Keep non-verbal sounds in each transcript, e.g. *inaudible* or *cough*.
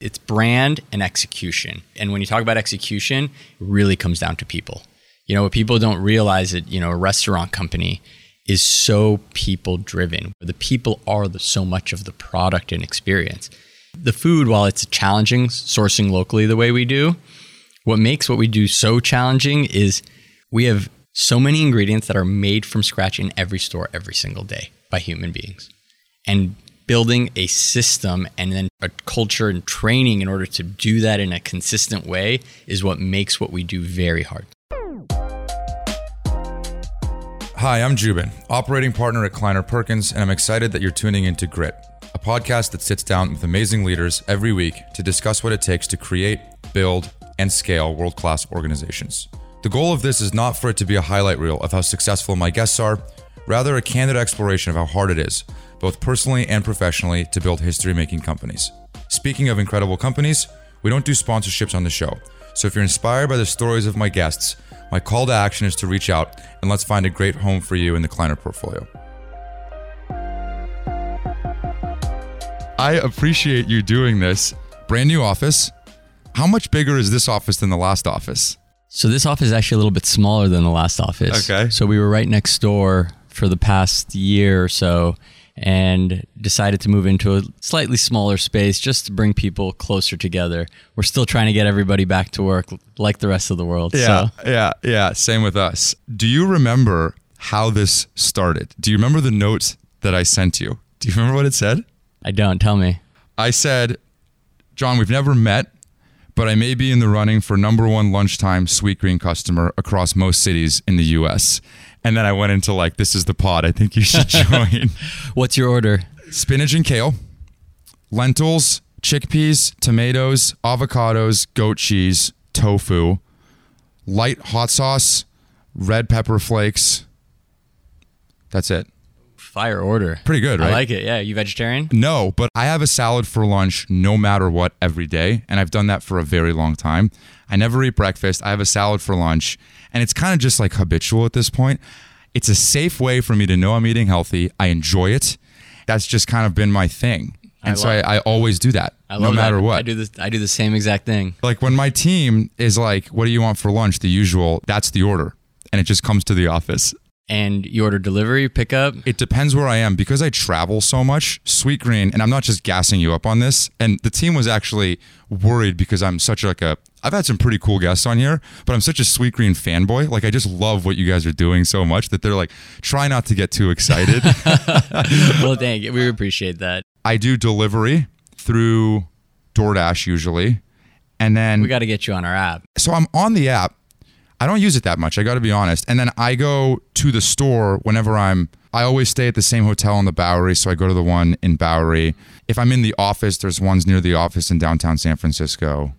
It's brand and execution. And when you talk about execution, it really comes down to people. You know, what people don't realize that, you know, a restaurant company is so people driven. The people are the, so much of the product and experience. The food, while it's challenging sourcing locally the way we do, what makes what we do so challenging is we have so many ingredients that are made from scratch in every store every single day by human beings. And building a system and then a culture and training in order to do that in a consistent way is what makes what we do very hard. Hi, I'm Joubin, operating partner at Kleiner Perkins, and I'm excited that you're tuning into Grit, a podcast that sits down with amazing leaders every week to discuss what it takes to create, build, and scale world class organizations. The goal of this is not for it to be a highlight reel of how successful my guests are, rather, a candid exploration of how hard it is, both personally and professionally, to build history making companies. Speaking of incredible companies, we don't do sponsorships on the show. So if you're inspired by the stories of my guests, my call to action is to reach out and let's find a great home for you in the Kleiner portfolio. I appreciate you doing this. Brand new office. How much bigger is this office than the last office? So this office is actually a little bit smaller than the last office. Okay. So we were right next door for the past year or so and decided to move into a slightly smaller space just to bring people closer together. We're still trying to get everybody back to work like the rest of the world. Yeah, So yeah, yeah. Same with us. Do you remember how this started? Do you remember the note that I sent you? Do you remember what it said? I don't tell me. I said, John, we've never met, but I may be in the running for number one lunchtime Sweetgreen customer across most cities in the US. And then I went into like, this is the pod. I think you should *laughs* join. What's your order? Spinach and kale, lentils, chickpeas, tomatoes, avocados, goat cheese, tofu, light hot sauce, red pepper flakes. That's it. Fire order. Pretty good, right? I like it. Yeah, you vegetarian? No, but I have a salad for lunch no matter what every day. And I've done that for a very long time. I never eat breakfast. I have a salad for lunch. And it's kind of just like habitual at this point. It's a safe way for me to know I'm eating healthy. I enjoy it. That's just kind of been my thing. And I so I, I always do that, I no matter that. what. I do this I do the same exact thing. like when my team is like, what do you want for lunch? The usual, that's the order. And it just comes to the office. And you order delivery, pickup? It depends where I am because I travel so much. Sweetgreen, and I'm not just gassing you up on this. And the team was actually worried because I'm such like a. I've had some pretty cool guests on here, but I'm such a Sweetgreen fanboy. Like I just love what you guys are doing so much that they're like, try not to get too excited. *laughs* well, thank you. We appreciate that. I do delivery through DoorDash usually, and then We got to get you on our app. so I'm on the app. I don't use it that much. I got to be honest. And then I go to the store whenever I'm. I always stay at the same hotel in the Bowery, so I go to the one in Bowery. If I'm in the office, there's ones near the office in downtown San Francisco.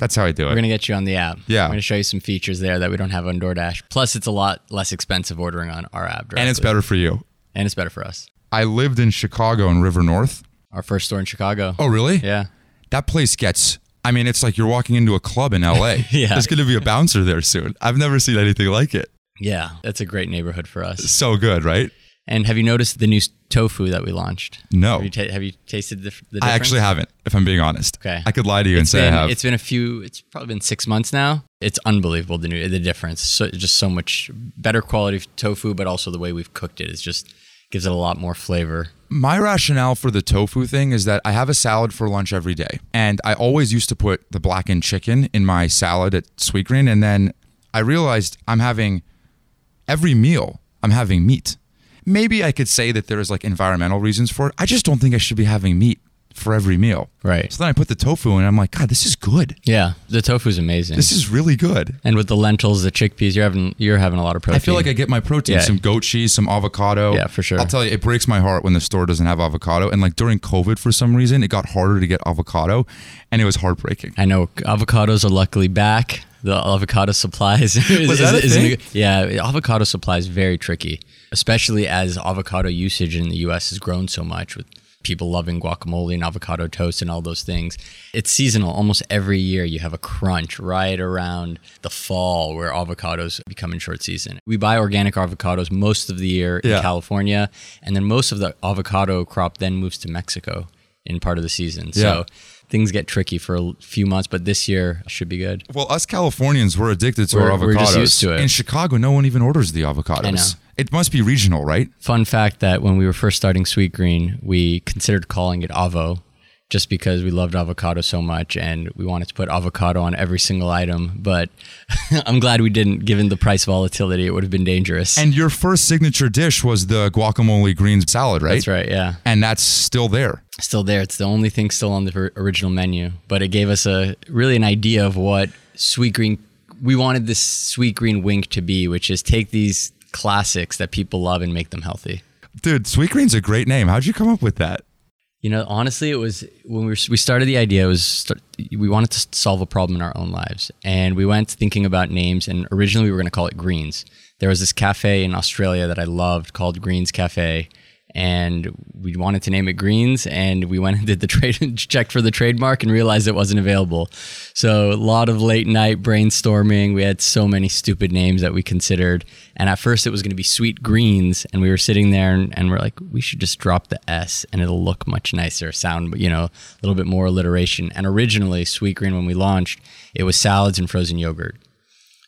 That's how I do it. We're going to get you on the app. Yeah. We're going to show you some features there that we don't have on DoorDash. Plus, it's a lot less expensive ordering on our app. and it's better for you. And it's better for us. I lived in Chicago in River North. Our first store in Chicago. Oh, really? Yeah. That place gets. I mean, it's like you're walking into a club in LA. *laughs* Yeah. There's going to be a bouncer there soon. I've never seen anything like it. Yeah. That's a great neighborhood for us. So good, right? And have you noticed the new tofu that we launched? No. Have you, ta- have you tasted the, the difference? I actually haven't, if I'm being honest. Okay. I could lie to you and It's say I have. It's been a few. It's probably been six months now. It's unbelievable the new the difference. So just so much better quality tofu, but also the way we've cooked it is just gives it a lot more flavor. My rationale for the tofu thing is that I have a salad for lunch every day. And I always used to put the blackened chicken in my salad at Sweetgreen. And then I realized I'm having every meal, I'm having meat. Maybe I could say that there's like environmental reasons for it. I just don't think I should be having meat for every meal. Right. So then I put the tofu in and I'm like, God, this is good. Yeah, the tofu is amazing. This is really good. and with the lentils, the chickpeas, you're having you're having a lot of protein. I feel like I get my protein, Yeah. some goat cheese, some avocado. Yeah, for sure. I'll tell you, it breaks my heart when the store doesn't have avocado. And like during COVID, for some reason, it got harder to get avocado, and it was heartbreaking. I know avocados are luckily back. The avocado supply *laughs* is, is, Was that a is- thing? yeah. Avocado supply is very tricky, especially as avocado usage in the U.S. has grown so much with people loving guacamole and avocado toast and all those things. It's seasonal. Almost every year you have a crunch right around the fall where avocados become in short season. We buy organic avocados most of the year Yeah. in California, and then most of the avocado crop then moves to Mexico in part of the season. Yeah. So things get tricky for a few months, but this year should be good. Well, us Californians, we're addicted to We're- our avocados. we're just used to it. In Chicago, no one even orders the avocados. It must be regional, right? Fun fact that when we were first starting Sweetgreen, we considered calling it Avo just because we loved avocado so much and we wanted to put avocado on every single item. But *laughs* I'm glad we didn't, given the price volatility, it would have been dangerous. And your first signature dish was the guacamole green salad, right? That's right, yeah. And that's still there. Still there. It's the only thing still on the original menu. But it gave us a really an idea of what Sweetgreen, we wanted this Sweetgreen wink to be, which is take these classics that people love and make them healthy. Dude, Sweetgreen's a great name. How'd you come up with that? You know, honestly, it was when we were, we started the idea. It was start, we wanted to solve a problem in our own lives, and we went thinking about names. And originally, we were going to call it Greens. There was this cafe in Australia that I loved called Greens Cafe, and we wanted to name it Greens. And we went and did the *laughs* trade, checked for the trademark, and realized it wasn't available. So a lot of late night brainstorming. We had so many stupid names that we considered, and at first it was going to be Sweet Greens, and we were sitting there and, and we're like, we should just drop the S, and it'll look much nicer, sound, you know, a little bit more alliteration. And originally, Sweetgreen, when we launched, it was salads and frozen yogurt.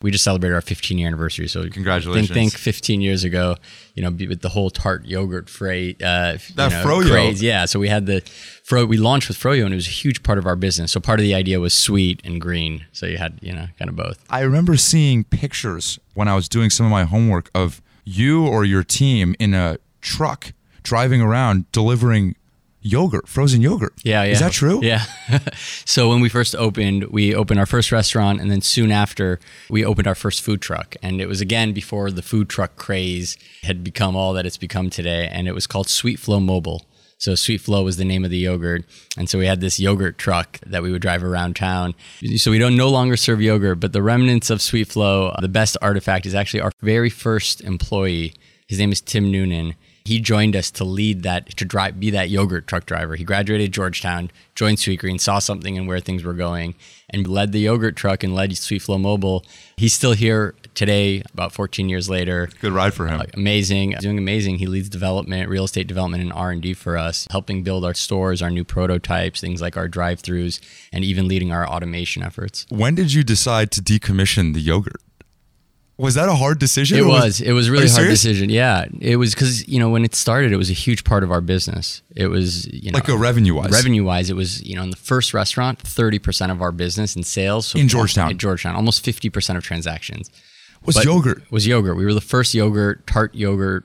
We just celebrated our 15 year anniversary. So Congratulations. Think, think 15 years ago, you know, with the whole tart yogurt fray, uh, That you know, froyo. craze. Yeah. So we had the fro. We launched with froyo, and it was a huge part of our business. So part of the idea was sweet and green. So you had, you know, kind of both. I remember seeing pictures when I was doing some of my homework of you or your team in a truck driving around delivering yogurt, frozen yogurt. Yeah, yeah. Is that true? Yeah. *laughs* so when we first opened, we opened our first restaurant, and then soon after, we opened our first food truck. And it was again before the food truck craze had become all that it's become today. And it was called Sweet Flow Mobile. So Sweet Flow was the name of the yogurt, and so we had this yogurt truck that we would drive around town. So we don't no longer serve yogurt, but the remnants of Sweet Flow, the best artifact is actually our very first employee. His name is Tim Noonan. He joined us to lead that, to drive, be that yogurt truck driver. He graduated Georgetown, joined Sweetgreen, saw something in where things were going, and led the yogurt truck and led Sweet Flow Mobile. He's still here today, about 14 years later. Good ride for him. Uh, amazing, doing amazing. He leads development, real estate development, and R and D for us, helping build our stores, our new prototypes, things like our drive-throughs, and even leading our automation efforts. when did you decide to decommission the yogurt? Was that a hard decision? It was. It was a really hard serious? decision. Yeah, it was because you know when it started, it was a huge part of our business. It was you know Like a revenue wise. revenue wise, it was you know in the first restaurant, thirty percent of our business in sales so In Georgetown. In Georgetown, almost fifty percent of transactions was But- yogurt. was yogurt. We were the first yogurt tart yogurt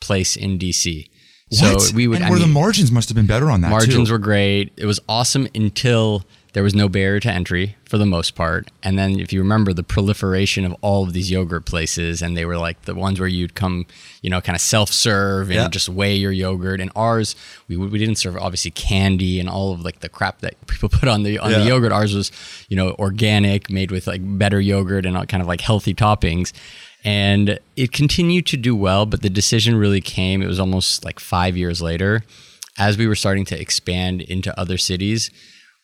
place in DC. What? So we would. and I where the margins must have been better on that margins too. were great. It was awesome until there was no barrier to entry for the most part. And then if you remember the proliferation of all of these yogurt places and they were like the ones where you'd come, you know, kind of self-serve and Yeah. just weigh your yogurt. And ours, we we didn't serve obviously candy and all of like the crap that *laughs* people put on the on Yeah. the yogurt. Ours was, you know, organic, made with like better yogurt and all kind of like healthy toppings. And it continued to do well, but the decision really came, it was almost like five years later, as we were starting to expand into other cities,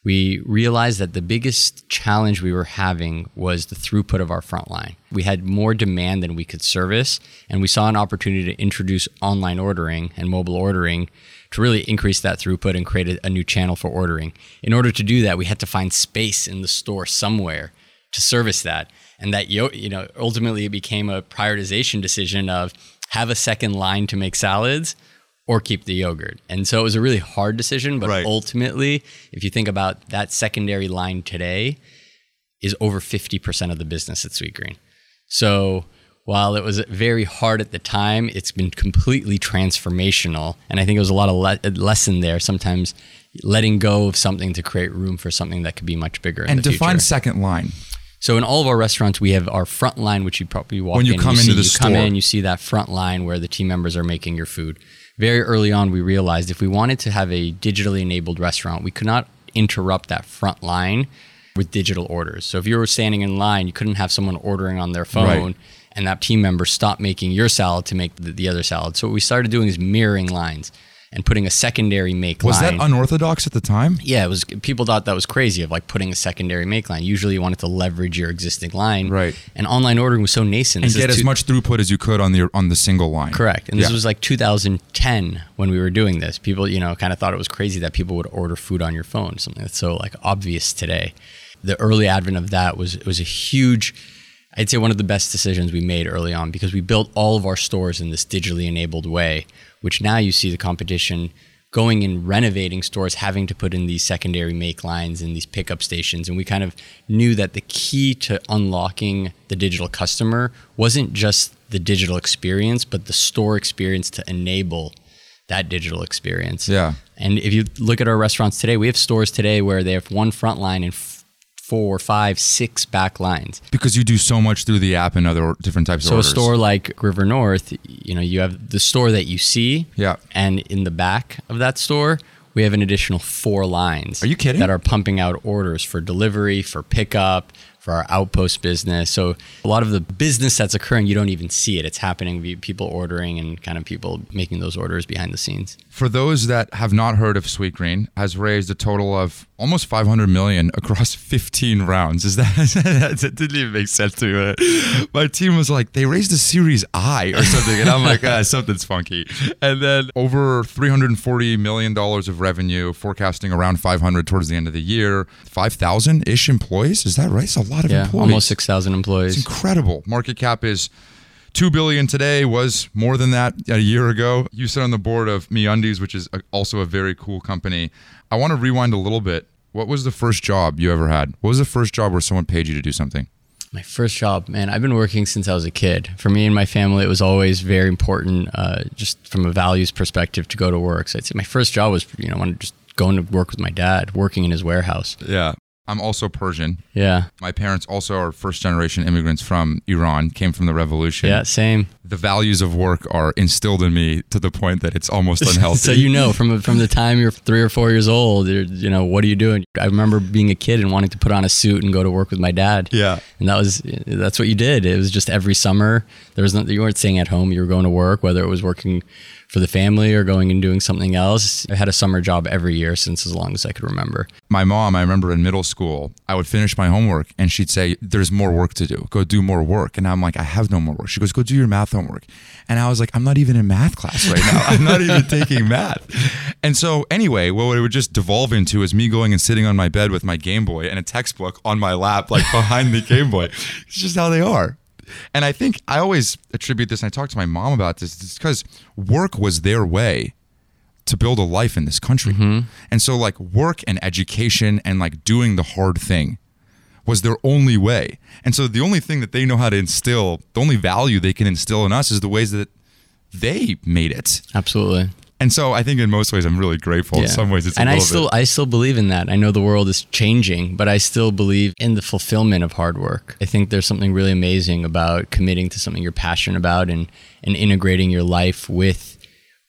we realized that the biggest challenge we were having was the throughput of our front line. We had more demand than we could service, and we saw an opportunity to introduce online ordering and mobile ordering to really increase that throughput and create a, a new channel for ordering. In order to do that, we had to find space in the store somewhere to service that. And that you know ultimately it became a prioritization decision of have a second line to make salads or keep the yogurt. And so it was a really hard decision, but Right. ultimately, if you think about that secondary line today, is over 50% of the business at Sweetgreen. So while it was very hard at the time, it's been completely transformational. And I think it was a lot of le- lesson there. Sometimes letting go of something to create room for something that could be much bigger in and the define future. second line. So in all of our restaurants, we have our front line, which you probably walk When you in. come see, into the you come store. in, you see that front line where the team members are making your food. Very early on, we realized if we wanted to have a digitally enabled restaurant, we could not interrupt that front line with digital orders. So if you were standing in line, you couldn't have someone ordering on their phone Right. and that team member stop making your salad to make the, the other salad. So what we started doing is mirroring lines. And putting a secondary make Was line. Was that unorthodox at the time? yeah, it was. People thought that was crazy of like putting a secondary make line. Usually, you wanted to leverage your existing line, Right. And online ordering was so nascent. And This is get as two- much throughput as you could on the on the single line. Correct. And this Yeah. was like 2010 when we were doing this. People, you know, kind of thought it was crazy that people would order food on your phone, something that's so like obvious today. The early advent of that was it was a huge I'd say one of the best decisions we made early on because we built all of our stores in this digitally enabled way, which now you see the competition going and renovating stores having to put in these secondary make lines and these pickup stations and we kind of knew that the key to unlocking the digital customer wasn't just the digital experience but the store experience to enable that digital experience Yeah. and if you look at our restaurants today we have stores today where they have one front line and four five six back lines because you do so much through the app and other different types so of So a store like River North, you know, you have the store that you see. Yeah. And in the back of that store, we have an additional four lines. Are you kidding? That are pumping out orders for delivery, for pickup, for our outpost business. So a lot of the business that's occurring, you don't even see it. It's happening via people ordering and kind of people making those orders behind the scenes. For those that have not heard of Sweetgreen, has raised a total of almost 500 million across *laughs* 15 rounds. *laughs* Is that that didn't even make sense to me. My team was like, they raised a Series I or something, and I'm like, *laughs* ah, something's funky. And then over 340 million dollars of revenue, forecasting around 500 towards the end of the year. 5,000 ish employees. Is that right? It's a lot of Yeah. employees. Almost 6,000 It's employees. incredible. Market cap is two billion today. Was more than that a year ago. You sit on the board of MeUndies, which is a, also a very cool company. I want to rewind a little bit. What was the first job you ever had? What was the first job where someone paid you to do something? My first job, man, I've been working since I was a kid. For me and my family, it was always very important, uh, just from a values perspective, to go to work. So I'd say my first job was, you know, when just going to work with my dad, working in his warehouse. Yeah. I'm also Persian. Yeah. My parents also are first generation immigrants from Iran, came from the revolution. Yeah, same. The values of work are instilled in me to the point that it's almost *laughs* unhealthy. So you know, from from the time you're three or four years old, you're, you know, what are you doing? I remember being a kid and wanting to put on a suit and go to work with my dad. Yeah. and that was that's what you did. It was just every summer. There was no, you weren't staying at home. You were going to work, whether it was working for the family or going and doing something else. I had a summer job every year since as long as I could remember. my mom, I remember in middle school, I would finish my homework and she'd say, There's more work to do. Go do more work. And I'm like, I have no more work. She goes, Go do your math homework. And I was like, I'm not even in math class right now. I'm not even taking math. And so, anyway, what it would just devolve into is me going and sitting on my bed with my Game Boy and a textbook on my lap, like behind the Game Boy. It's just how they are. And I think I always attribute this, and I talked to my mom about this, it's because work was their way to build a life in this country. Mm-hmm. And so like work and education and like doing the hard thing was their only way. And so the only thing that they know how to instill, the only value they can instill in us is the ways that they made it. Absolutely. And so I think in most ways I'm really grateful. In some ways it's a and I still bit. I still believe in that. I know the world is changing, but I still believe in the fulfillment of hard work. I think there's something really amazing about committing to something you're passionate about and and integrating your life with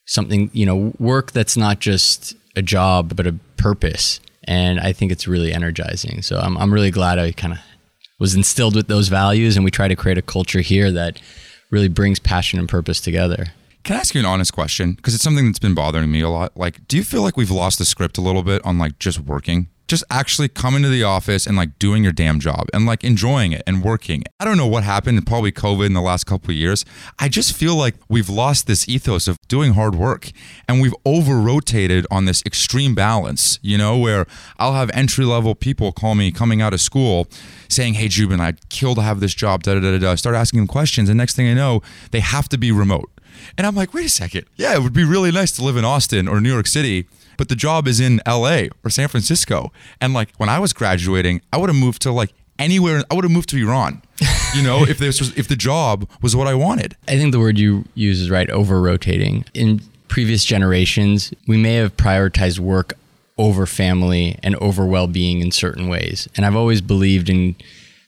something, you know, work that's not just a job but a purpose. And I think it's really energizing. So I'm I'm really glad I kind of was instilled with those values and we try to create a culture here that really brings passion and purpose together. Can I ask you an honest question? Because it's something that's been bothering me a lot. Like, do you feel like we've lost the script a little bit on like just working? Just actually coming to the office and like doing your damn job and like enjoying it and working. I don't know what happened, probably COVID in the last couple years. I just feel like we've lost this ethos of doing hard work and we've over rotated on this extreme balance, you know, where I'll have entry level people call me coming out of school saying, Hey, Joubin, I'd kill to have this job, da da da da. Start asking them questions. And next thing I know, they have to be remote. And I'm like, wait a second. Yeah, it would be really nice to live in Austin or New York City, but the job is in LA or San Francisco. And like when I was graduating, I would have moved to like anywhere. I would have moved to Iran. *laughs* You know, if this was if the job was what I wanted. I think the word you use is right over rotating. In previous generations, we may have prioritized work over family and over well being in certain ways. And I've always believed in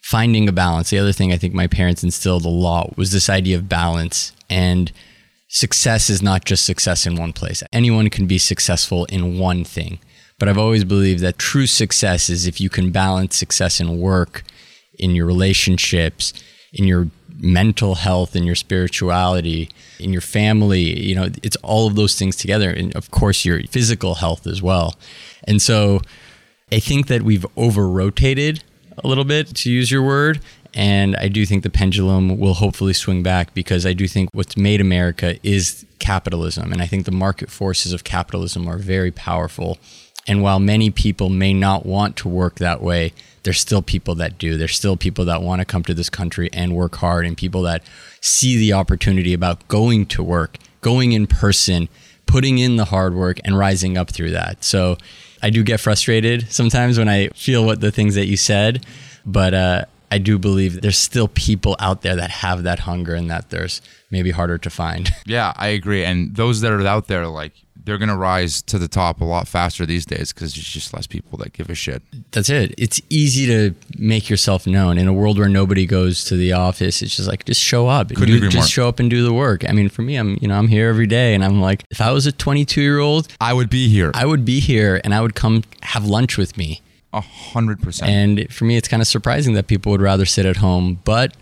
finding a balance. The other thing I think my parents instilled a lot was this idea of balance. And success is not just success in one place. Anyone can be successful in one thing. But I've always believed that true success is if you can balance success in work, in your relationships, in your mental health in your spirituality in your family you know it's all of those things together and of course your physical health as well and so i think that we've over rotated a little bit to use your word and I do think the pendulum will hopefully swing back because I do think what's made America is capitalism. And I think the market forces of capitalism are very powerful. And while many people may not want to work that way, there's still people that do. There's still people that want to come to this country and work hard, and people that see the opportunity about going to work, going in person, putting in the hard work, and rising up through that. So I do get frustrated sometimes when I feel what the things that you said, but uh, I do believe there's still people out there that have that hunger and that there's maybe harder to find. *laughs* Yeah, I agree. And those that are out there, like, they're going to rise to the top a lot faster these days because there's just less people that give a shit. That's it. It's easy to make yourself known in a world where nobody goes to the office. It's just like just show up. Couldn't do, just more. show up and do the work. I mean, for me, I'm you know I'm here every day, and I'm like, if I was a 22 year old, I would be here. I would be here, and I would come have lunch with me. A hundred percent. And for me, it's kind of surprising that people would rather sit at home. But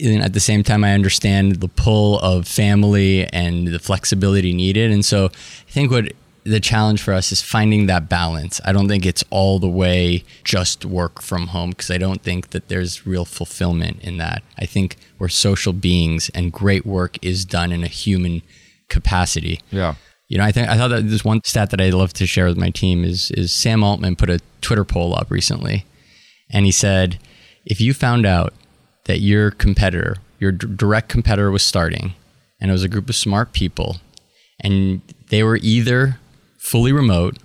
at the same time, I understand the pull of family and the flexibility needed. And so I think what the challenge for us is finding that balance. I don't think it's all the way just work from home because I don't think that there's real fulfillment in that. I think we're social beings and great work is done in a human capacity. Yeah. You know, I think I thought that this one stat that I'd love to share with my team is is Sam Altman put a Twitter poll up recently, and he said, if you found out that your competitor, your d- direct competitor, was starting, and it was a group of smart people, and they were either fully remote,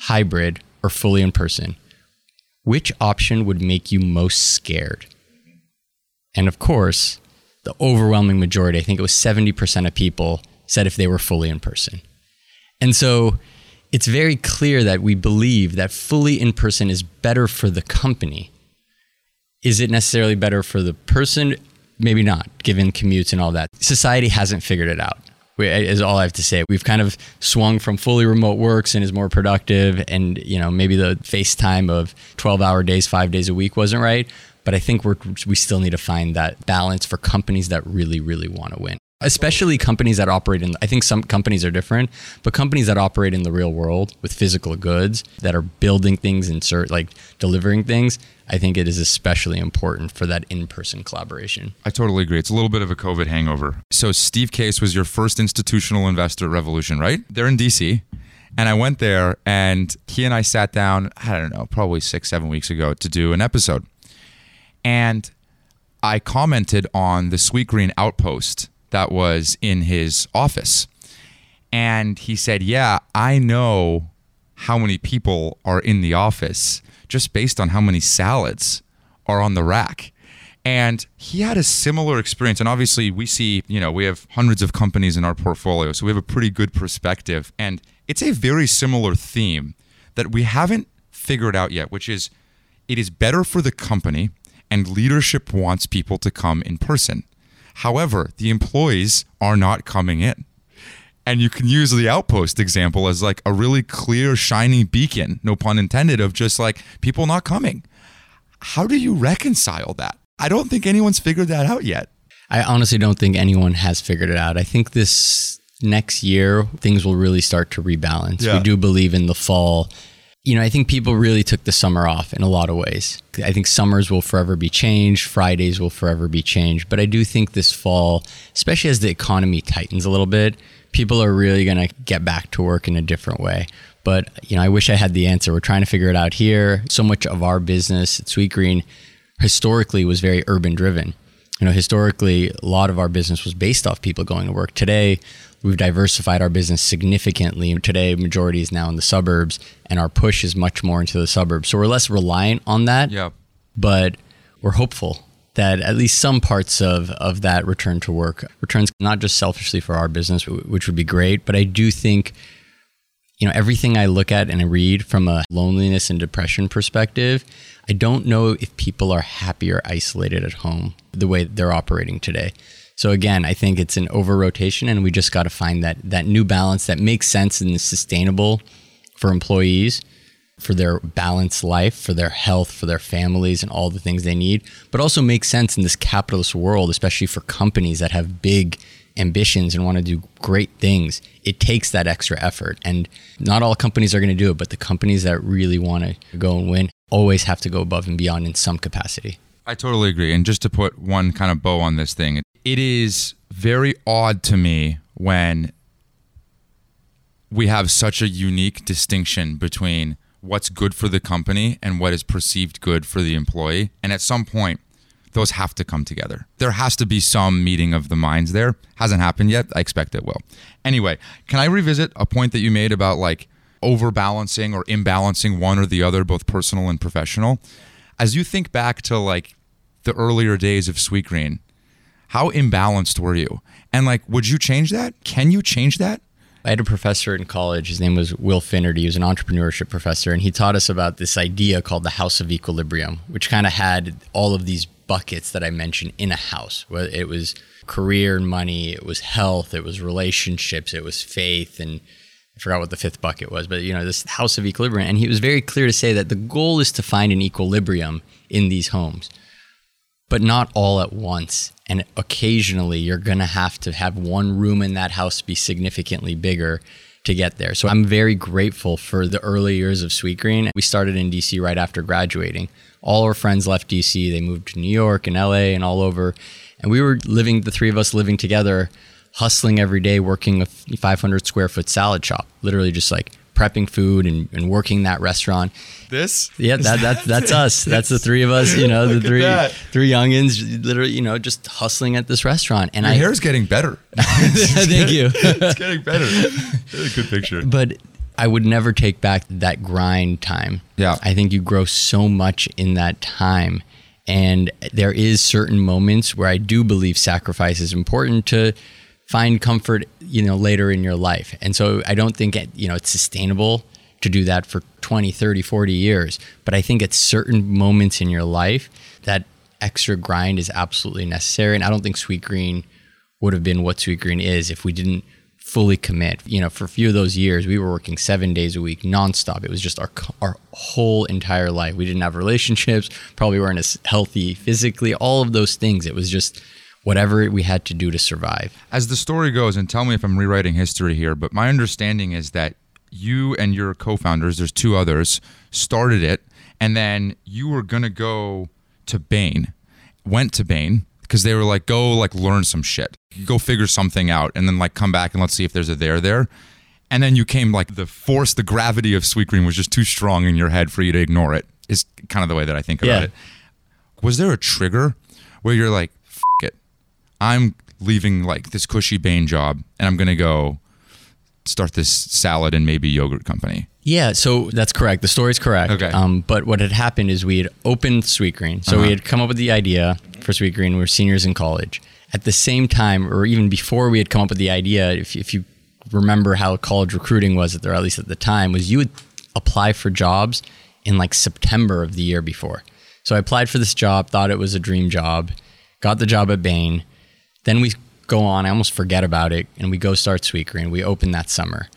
hybrid, or fully in person, which option would make you most scared? And of course, the overwhelming majority, I think it was 70% of people, said if they were fully in person. And so it's very clear that we believe that fully in person is better for the company. Is it necessarily better for the person? Maybe not, given commutes and all that. Society hasn't figured it out. Is all I have to say. We've kind of swung from fully remote works and is more productive, and you know maybe the FaceTime of twelve-hour days, five days a week wasn't right. But I think we're we still need to find that balance for companies that really, really want to win especially companies that operate in i think some companies are different but companies that operate in the real world with physical goods that are building things and cert, like delivering things i think it is especially important for that in-person collaboration I totally agree. It's a little bit of a COVID hangover. So Steve Case was your first institutional investor at Revolution, right? They're in DC. And I went there and he and I sat down, I don't know, probably six, seven weeks ago to do an episode. And I commented on the Sweetgreen outpost that was in his office. And he said, Yeah, I know how many people are in the office just based on how many salads are on the rack. And he had a similar experience. And obviously, we see, you know, we have hundreds of companies in our portfolio. So we have a pretty good perspective. And it's a very similar theme that we haven't figured out yet, which is it is better for the company and leadership wants people to come in person. However, the employees are not coming in. And you can use the outpost example as like a really clear, shining beacon, no pun intended, of just like people not coming. How do you reconcile that? I don't think anyone's figured that out yet. i honestly don't think anyone has figured it out i think this next year things will really start to rebalance Yeah. we do believe in the fall you know, I think people really took the summer off in a lot of ways. I think summers will forever be changed, Fridays will forever be changed. But I do think this fall, especially as the economy tightens a little bit, people are really going to get back to work in a different way. But, you know, I wish I had the answer. We're trying to figure it out here. So much of our business at Sweetgreen historically was very urban driven. You know, historically, a lot of our business was based off people going to work. Today, we've diversified our business significantly. Today, majority is now in the suburbs, and our push is much more into the suburbs. So we're less reliant on that. Yeah. But we're hopeful that at least some parts of, of that return to work returns not just selfishly for our business, which would be great, but I do think you know everything i look at and i read from a loneliness and depression perspective i don't know if people are happy or isolated at home the way they're operating today so again i think it's an over rotation and we just got to find that that new balance that makes sense and is sustainable for employees for their balanced life, for their health, for their families, and all the things they need, but also makes sense in this capitalist world, especially for companies that have big ambitions and want to do great things. It takes that extra effort. And not all companies are going to do it, but the companies that really want to go and win always have to go above and beyond in some capacity. I totally agree. And just to put one kind of bow on this thing, it is very odd to me when we have such a unique distinction between what's good for the company and what is perceived good for the employee. And at some point, those have to come together. There has to be some meeting of the minds there. Hasn't happened yet. I expect it will. Anyway, can I revisit a point that you made about like overbalancing or imbalancing one or the other, both personal and professional? As you think back to like the earlier days of Sweetgreen, how imbalanced were you? And like, would you change that? Can you change that? I had a professor in college. His name was Will Finnerty. He was an entrepreneurship professor, and he taught us about this idea called the House of Equilibrium, which kind of had all of these buckets that I mentioned in a house. It was career and money, it was health, it was relationships, it was faith, and forgot what the fifth bucket was. But you know, this House of Equilibrium, and he was very clear to say that the goal is to find an equilibrium in these homes but not all at once. And occasionally you're going to have to have one room in that house be significantly bigger to get there. So I'm very grateful for the early years of Sweetgreen. We started in DC right after graduating. All our friends left DC. They moved to New York and LA and all over. And we were living, the three of us living together, hustling every day, working a 500 square foot salad shop, literally just like prepping food and, and working that restaurant. This? Yeah, that, that *laughs* that's us. That's the three of us. You know, the three three youngins, literally, you know, just hustling at this restaurant. And Your I, hair's getting better. *laughs* thank you. *laughs* it's getting better. Good picture. But I would never take back that grind time. Yeah, I think you grow so much in that time. And there is certain moments where I do believe sacrifice is important to find comfort, you know, later in your life. And so I don't think, it, you know, it's sustainable to do that for 20, 30, 40 years. But I think at certain moments in your life, that extra grind is absolutely necessary. And I don't think Sweetgreen would have been what Sweetgreen is if we didn't fully commit. You know, for a few of those years, we were working seven days a week, nonstop. It was just our our whole entire life. We didn't have relationships, probably weren't as healthy physically. All of those things. It was just whatever we had to do to survive. As the story goes, and tell me if I'm rewriting history here, but my understanding is that you and your co founders, there's two others, started it, and then you were going to go to Bain, went to Bain. Because they were like, go like learn some shit, go figure something out, and then like come back and let's see if there's a there there. And then you came like the force, the gravity of Sweet Sweetgreen was just too strong in your head for you to ignore it. Is kind of the way that I think about yeah. it. Was there a trigger where you're like, I'm leaving like this cushy Bain job and I'm going to go start this salad and maybe yogurt company. Yeah, so that's correct. The story's correct. Okay. Um, but what had happened is we had opened Sweetgreen. So uh-huh. we had come up with the idea for Sweetgreen. We were seniors in college. At the same time, or even before we had come up with the idea, if, if you remember how college recruiting was, at, or at least at the time, was you would apply for jobs in like September of the year before. So I applied for this job, thought it was a dream job, got the job at Bain then we go on, I almost forget about it, and we go start Sweetgreen. We open that summer.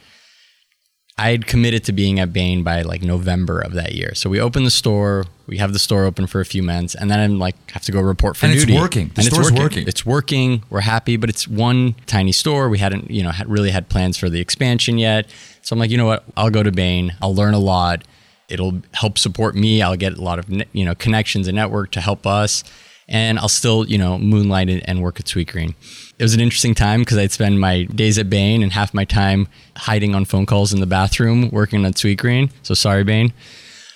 I had committed to being at Bain by like November of that year. So we open the store, we have the store open for a few months, and then I'm like have to go report for and duty. it's working. The and store's it's working. working. It's working. We're happy, but it's one tiny store. We hadn't, you know, really had plans for the expansion yet. So I'm like, you know what? I'll go to Bain. I'll learn a lot. It'll help support me. I'll get a lot of you know connections and network to help us and I'll still, you know, moonlight and work at Sweetgreen. It was an interesting time because I'd spend my days at Bain and half my time hiding on phone calls in the bathroom working at Sweetgreen. So sorry, Bain.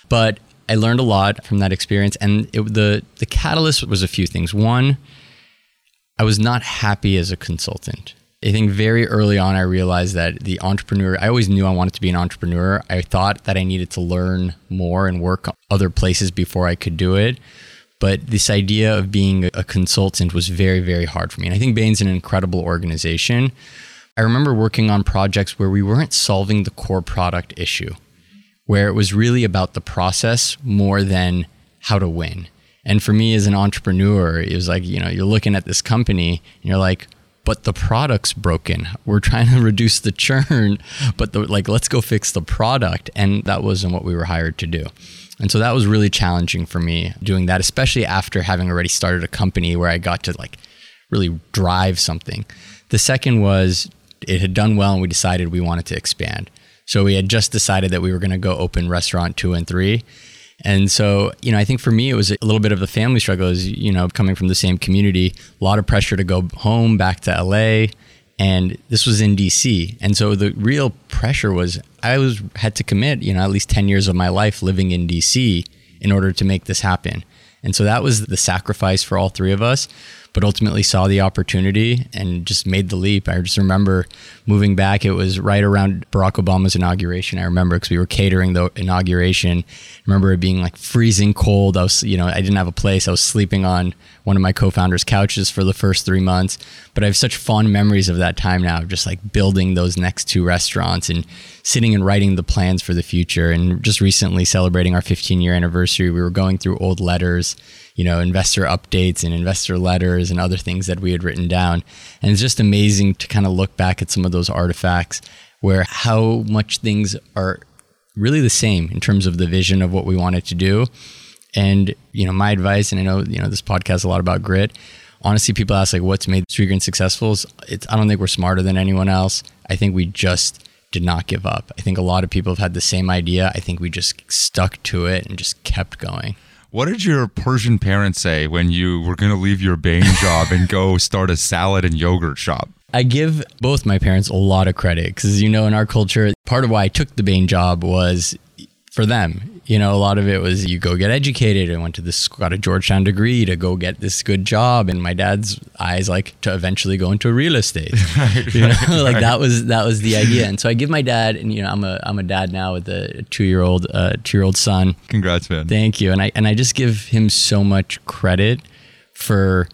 But I learned a lot from that experience. And it, the, the catalyst was a few things. One, I was not happy as a consultant. I think very early on, I realized that the entrepreneur, I always knew I wanted to be an entrepreneur. I thought that I needed to learn more and work other places before I could do it. But this idea of being a consultant was very, very hard for me. And I think Bain's an incredible organization. I remember working on projects where we weren't solving the core product issue, where it was really about the process more than how to win. And for me as an entrepreneur, it was like, you know, you're looking at this company and you're like, but the product's broken. We're trying to *laughs* reduce the churn, but the, like, let's go fix the product. And that wasn't what we were hired to do. And so that was really challenging for me doing that, especially after having already started a company where I got to like really drive something. The second was it had done well and we decided we wanted to expand. So we had just decided that we were going to go open restaurant two and three. And so, you know, I think for me, it was a little bit of a family struggle is, you know, coming from the same community, a lot of pressure to go home back to LA. And this was in DC. And so the real pressure was I was had to commit, you know, at least 10 years of my life living in DC in order to make this happen. And so that was the sacrifice for all three of us but ultimately saw the opportunity and just made the leap. I just remember moving back. It was right around Barack Obama's inauguration. I remember because we were catering the inauguration. I remember it being like freezing cold. I was, you know, I didn't have a place. I was sleeping on one of my co-founders' couches for the first three months. But I have such fond memories of that time now, just like building those next two restaurants and sitting and writing the plans for the future. And just recently celebrating our 15 year anniversary, we were going through old letters you know, investor updates and investor letters and other things that we had written down. And it's just amazing to kind of look back at some of those artifacts where how much things are really the same in terms of the vision of what we wanted to do. And, you know, my advice, and I know, you know, this podcast is a lot about grit. Honestly, people ask like what's made Sweetgreen successful. It's, I don't think we're smarter than anyone else. I think we just did not give up. I think a lot of people have had the same idea. I think we just stuck to it and just kept going. What did your Persian parents say when you were going to leave your Bain *laughs* job and go start a salad and yogurt shop? I give both my parents a lot of credit because, you know, in our culture, part of why I took the Bain job was for them you know, a lot of it was you go get educated. I went to this, got a Georgetown degree to go get this good job. And my dad's eyes like to eventually go into real estate. *laughs* right, you know, right, *laughs* like right. that was that was the idea. And so I give my dad, and you know, I'm a I'm a dad now with a two year old uh, two year old son. Congrats, man. Thank you. And I and I just give him so much credit for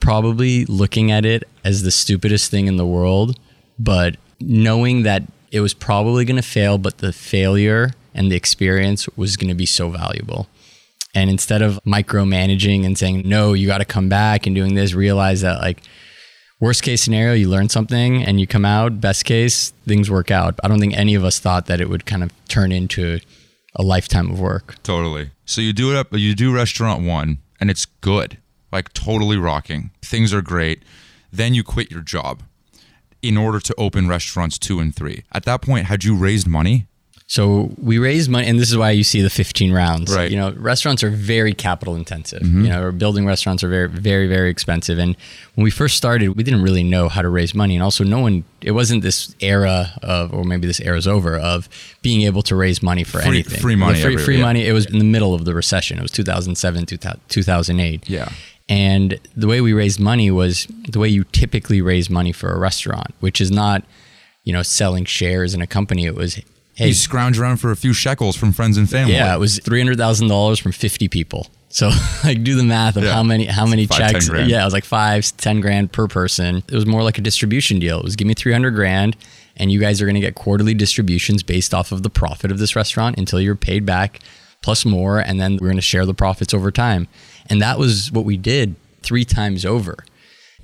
probably looking at it as the stupidest thing in the world, but knowing that it was probably going to fail, but the failure and the experience was going to be so valuable. And instead of micromanaging and saying, no, you got to come back and doing this, realize that like worst case scenario, you learn something and you come out, best case, things work out. I don't think any of us thought that it would kind of turn into a lifetime of work. Totally. So you do it up, you do restaurant one and it's good, like totally rocking. Things are great. Then you quit your job in order to open restaurants two and three. At that point, had you raised money? So we raised money, and this is why you see the 15 rounds. Right. You know, restaurants are very capital intensive. Mm-hmm. You know, building restaurants are very, very, very expensive. And when we first started, we didn't really know how to raise money, and also no one. It wasn't this era of, or maybe this era's over of being able to raise money for free, anything. Free money. Free, free yeah. money. It was in the middle of the recession. It was 2007, 2008. Yeah. And the way we raised money was the way you typically raise money for a restaurant, which is not, you know, selling shares in a company. It was Hey, you scrounge around for a few shekels from friends and family. Yeah, it was three hundred thousand dollars from fifty people. So *laughs* like do the math of yeah. how many how many five, checks. Yeah, it was like five, ten grand per person. It was more like a distribution deal. It was give me three hundred grand, and you guys are going to get quarterly distributions based off of the profit of this restaurant until you're paid back plus more, and then we're going to share the profits over time. And that was what we did three times over.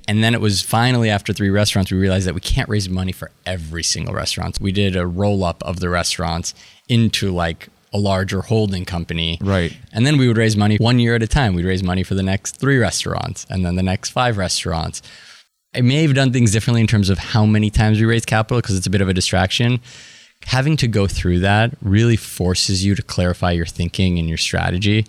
And then it was finally after three restaurants, we realized that we can't raise money for every single restaurant. We did a roll up of the restaurants into like a larger holding company. Right. And then we would raise money one year at a time. We'd raise money for the next three restaurants and then the next five restaurants. I may have done things differently in terms of how many times we raise capital because it's a bit of a distraction. Having to go through that really forces you to clarify your thinking and your strategy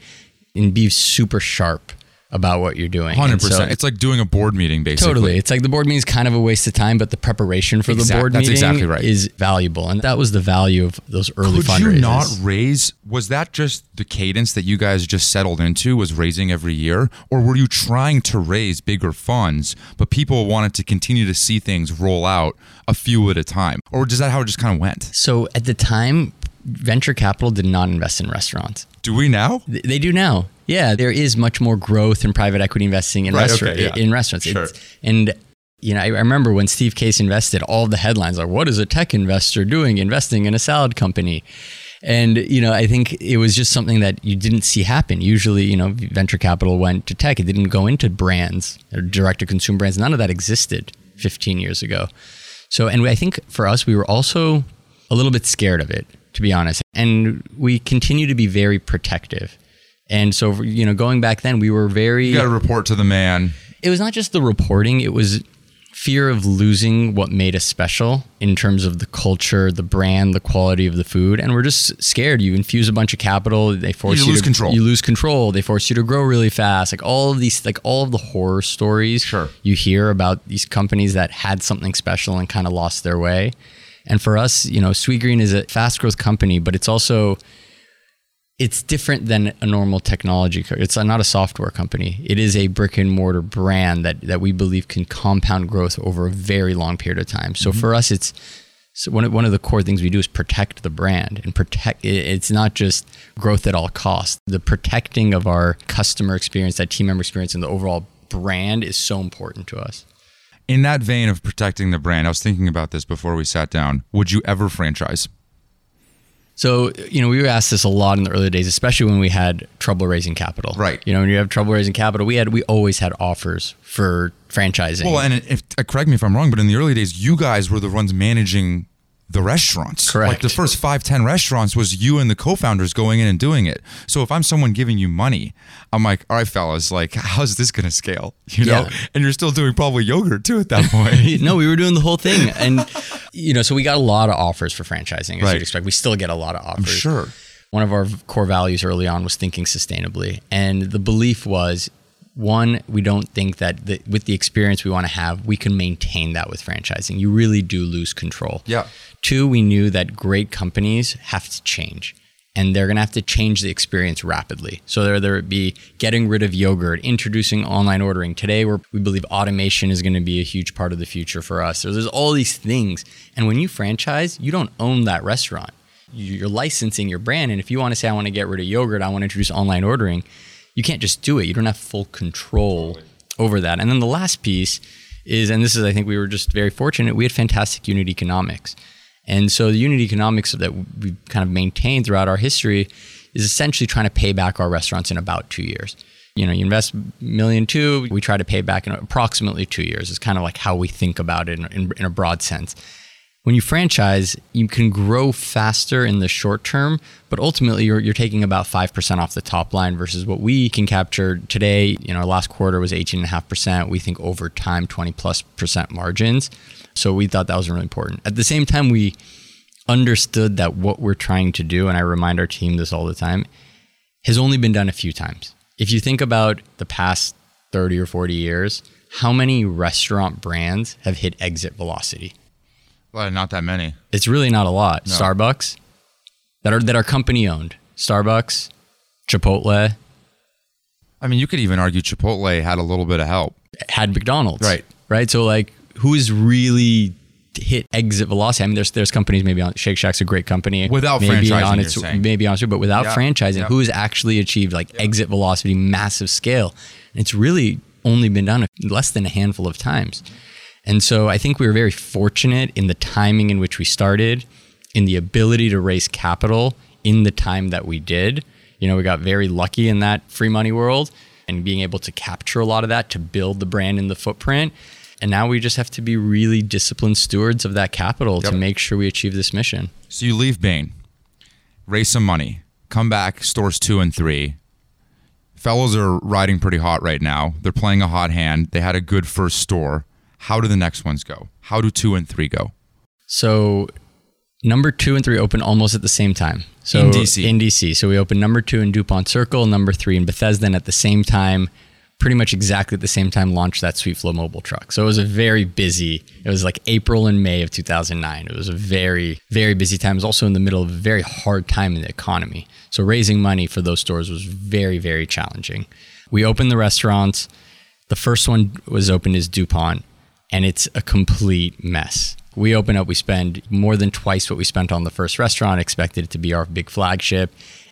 and be super sharp about what you're doing. Hundred percent. It's like doing a board meeting, basically. Totally. It's like the board meeting is kind of a waste of time, but the preparation for the board meeting exactly right. is valuable, and that was the value of those early Could fundraisers. you not raise? Was that just the cadence that you guys just settled into? Was raising every year, or were you trying to raise bigger funds, but people wanted to continue to see things roll out a few at a time, or is that how it just kind of went? So at the time, venture capital did not invest in restaurants. Do we now? They do now. Yeah, there is much more growth in private equity investing in, right, restaurant, okay, yeah. in restaurants. Sure. and you know, I remember when Steve Case invested, all the headlines are, "What is a tech investor doing investing in a salad company?" And you know, I think it was just something that you didn't see happen. Usually, you know, venture capital went to tech; it didn't go into brands or direct to consumer brands. None of that existed 15 years ago. So, and I think for us, we were also a little bit scared of it, to be honest. And we continue to be very protective. And so, you know, going back then, we were very. You got to report to the man. It was not just the reporting, it was fear of losing what made us special in terms of the culture, the brand, the quality of the food, and we're just scared. You infuse a bunch of capital, they force You you, lose to, control. You lose control. They force you to grow really fast. Like all of these, like all of the horror stories Sure. you hear about these companies that had something special and kind of lost their way. And for us, you know, Sweetgreen is a fast growth company, but it's also it's different than a normal technology. co- It's not a software company. It is a brick and mortar brand that that we believe can compound growth over a very long period of time. So mm-hmm. for us, it's so one of, one of the core things we do is protect the brand and protect. It's not just growth at all costs. The protecting of our customer experience, that team member experience, and the overall brand is so important to us. In that vein of protecting the brand, I was thinking about this before we sat down. Would you ever franchise? So, you know, we were asked this a lot in the early days, especially when we had trouble raising capital. Right. You know, when you have trouble raising capital, we had we always had offers for franchising. Well, and if correct me if I'm wrong, but in the early days, you guys were the ones managing the restaurants. Correct. Like the first five, ten restaurants was you and the co-founders going in and doing it. So if I'm someone giving you money, I'm like, all right, fellas, like, *laughs* how's this going to scale? You know, Yeah. and you're still doing probably yogurt too at that *laughs* point. no, we were doing the whole thing. And, you know, so we got a lot of offers for franchising, as Right. you'd expect. We still get a lot of offers. sure. One of our core values early on was thinking sustainably. And the belief was one, we don't think that the, with the experience we want to have, we can maintain that with franchising. You really do lose control. Yeah. Two, we knew that great companies have to change and they're going to have to change the experience rapidly. So there, there would be getting rid of yogurt, introducing online ordering. Today, we're, we believe automation is going to be a huge part of the future for us. So there's all these things. And when you franchise, you don't own that restaurant. You're licensing your brand. And if you want to say, I want to get rid of yogurt, I want to introduce online ordering, you can't just do it. You don't have full control over that. And then the last piece is, and this is, I think we were just very fortunate, we had fantastic unit economics. And so the unit economics that we've kind of maintained throughout our history is essentially trying to pay back our restaurants in about two years. You know, you invest million two, we try to pay back in approximately two years. It's kind of like how we think about it in, in, in a broad sense. When you franchise, you can grow faster in the short term, but ultimately you're, you're taking about 5% off the top line versus what we can capture today. You know, our last quarter was 18.5%. We think over time, 20 plus percent margins. So we thought that was really important. At the same time, we understood that what we're trying to do, and I remind our team this all the time, has only been done a few times. If you think about the past 30 or 40 years, how many restaurant brands have hit exit velocity? Well, not that many. It's really not a lot. Starbucks that are that are company owned. Starbucks, Chipotle, I mean, you could even argue Chipotle had a little bit of help. had McDonald's. Right. Right. So like who's really hit exit velocity? I mean, there's there's companies maybe on Shake Shack's a great company Without maybe franchising, on its maybe on its but without Yeah. franchising, Yeah. who has actually achieved like exit velocity, massive scale? And it's really only been done less than a handful of times. And so I think we were very fortunate in the timing in which we started, in the ability to raise capital in the time that we did. You know, we got very lucky in that free money world and being able to capture a lot of that to build the brand and the footprint. And now we just have to be really disciplined stewards of that capital Yep. to make sure we achieve this mission. So you leave Bain, raise some money, come back, stores two and three. Fellows are riding pretty hot right now. They're playing a hot hand. They had a good first store. How do the next ones go? How do two and three go? So number two and three open almost at the same time. So In DC. In DC. So we open number two in DuPont Circle, number three in Bethesda, and at the same time, pretty much exactly at the same time, launched that Sweet Flow mobile truck. So it was a very busy. It was like April and May of 2009. It was a very very busy time. It was also in the middle of a very hard time in the economy. So raising money for those stores was very very challenging. We opened the restaurants. The first one was opened as DuPont, and it's a complete mess. We open up, we spend more than twice what we spent on the first restaurant, expected it to be our big flagship,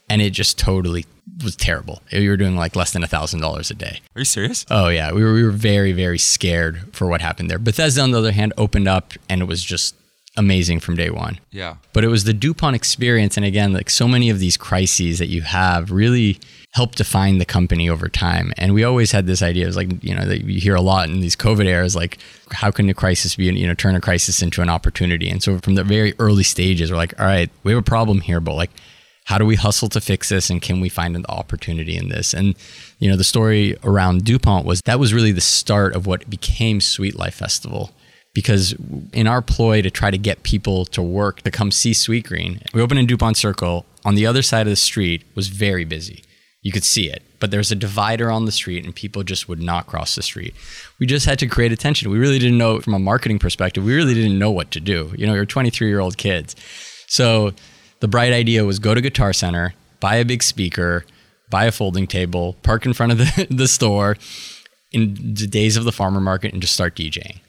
and it just totally was terrible. We were doing like less than a thousand dollars a day. Are you serious? Oh yeah, we were we were very very scared for what happened there. Bethesda, on the other hand, opened up and it was just amazing from day one. Yeah. But it was the DuPont experience. And again, like so many of these crises that you have really helped define the company over time. And we always had this idea, it was like, you know, that you hear a lot in these COVID eras, like, how can a crisis be, you know, turn a crisis into an opportunity? And so from the very early stages, we're like, all right, we have a problem here, but like, how do we hustle to fix this and can we find an opportunity in this and you know the story around dupont was that was really the start of what became sweet life festival because in our ploy to try to get people to work to come see Sweetgreen we opened in DuPont Circle. On the other side of the street was very busy. You could see it, but there's a divider on the street and people just would not cross the street. We just had to create attention. We really didn't know from a marketing perspective, we really didn't know what to do. You know, you're 23 year old kids. So the bright idea was go to Guitar Center, buy a big speaker, buy a folding table, park in front of the, *laughs* the store in the days of the farmer market and just start DJing.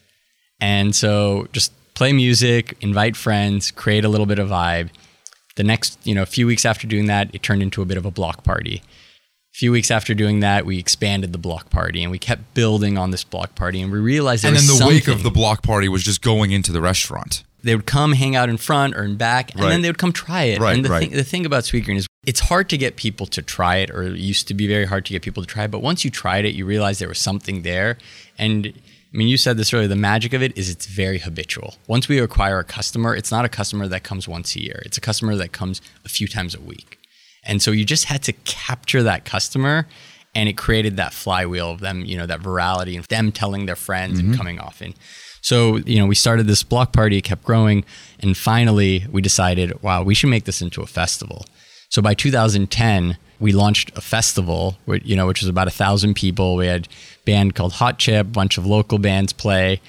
And so just play music, invite friends, create a little bit of vibe. The next, you know, a few weeks after doing that, it turned into a bit of a block party. A few weeks after doing that, we expanded the block party and we kept building on this block party. And we realized, that and in the something. wake of the block party was just going into the restaurant. They would come hang out in front or in back, and Right. then they would come try it. Right, and the, right. thing, the thing about Sweetgreen is it's hard to get people to try it, or it used to be very hard to get people to try it. But once you tried it, you realize there was something there. And I mean, you said this earlier. The magic of it is it's very habitual. Once we acquire a customer, it's not a customer that comes once a year. It's a customer that comes a few times a week. And so you just had to capture that customer and it created that flywheel of them, you know, that virality and them telling their friends and mm-hmm. coming often. So, you know, we started this block party, it kept growing, and finally we decided, wow, we should make this into a festival. So by 2010, we launched a festival, which, you know, which was about a thousand people. We had a band called Hot Chip, a bunch of local bands play,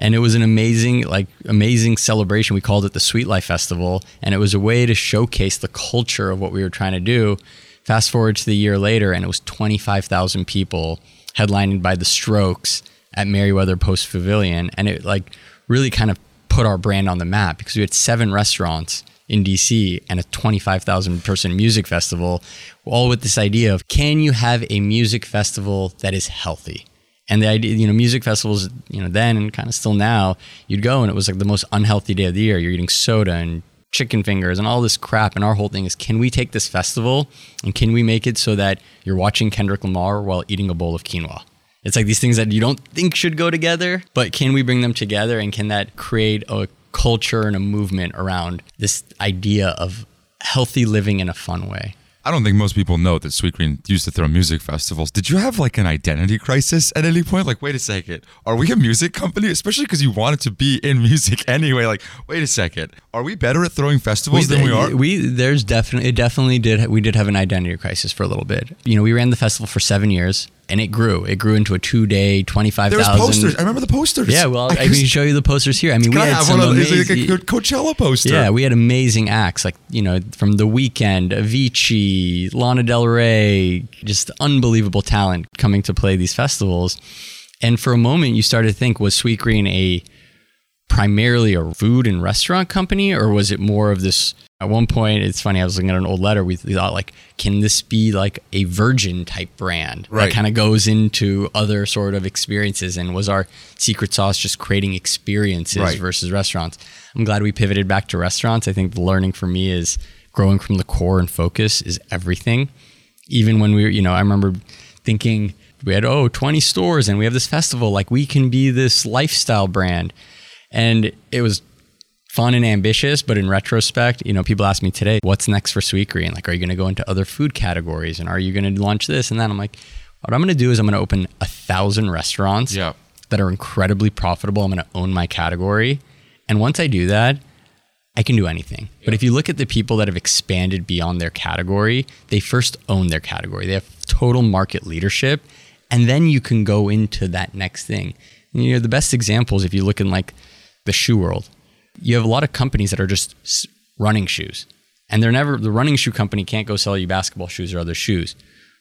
and it was an amazing, like, amazing celebration. We called it the Sweet Life Festival, and it was a way to showcase the culture of what we were trying to do. Fast forward to the year later, and it was 25,000 people, headlined by the Strokes at Merriweather Post Pavilion, and it like really kind of put our brand on the map because we had seven restaurants in DC and a 25,000 person music festival, all with this idea of can you have a music festival that is healthy? And the idea, you know, music festivals, you know, then and kind of still now, you'd go and it was like the most unhealthy day of the year. You're eating soda and chicken fingers and all this crap. And our whole thing is can we take this festival and can we make it so that you're watching Kendrick Lamar while eating a bowl of quinoa? It's like these things that you don't think should go together, but can we bring them together and can that create a culture and a movement around this idea of healthy living in a fun way? I don't think most people know that Sweetgreen used to throw music festivals. Did you have like an identity crisis at any point? Like, wait a second, are we a music company? Especially because you wanted to be in music *laughs* anyway. Like, wait a second, are we better at throwing festivals than we are? We there's definitely it definitely did we did have an identity crisis for a little bit. You know, we ran the festival for seven years and it grew. It grew into a two day, twenty five There was posters. I remember the posters. Yeah, well, I, can can show you the posters here. I mean, we I had have some one of those? Like amazing, a Coachella poster. yeah, we had amazing acts like you know from The Weeknd, Avicii, Lana Del Rey, just unbelievable talent coming to play these festivals. And for a moment, you started to think was Sweetgreen a primarily a food and restaurant company, or was it more of this? At one point, it's funny. I was looking at an old letter. We thought like, can this be like a virgin type brand Right. that kind of goes into other sort of experiences? And was our secret sauce just creating experiences Right. versus restaurants? I'm glad we pivoted back to restaurants. I think the learning for me is growing from the core and focus is everything. Even when we, were, you know, I remember thinking we had oh 20 stores and we have this festival like we can be this lifestyle brand and it was fun and ambitious but in retrospect you know people ask me today what's next for sweetgreen like are you going to go into other food categories and are you going to launch this and that? i'm like what i'm going to do is i'm going to open a thousand restaurants Yeah. that are incredibly profitable i'm going to own my category and once i do that I can do anything. But if you look at the people that have expanded beyond their category, they first own their category. They have total market leadership, and then you can go into that next thing. And, you know, the best examples, if you look in like the shoe world, you have a lot of companies that are just running shoes, and they're never the running shoe company can't go sell you basketball shoes or other shoes,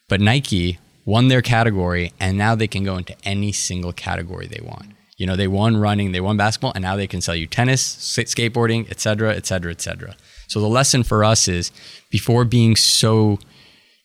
but Nike won their category, and now they can go into any single category they want. You know, they won running, they won basketball, and now they can sell you tennis, skateboarding, et cetera, et cetera, et cetera. So the lesson for us is before being so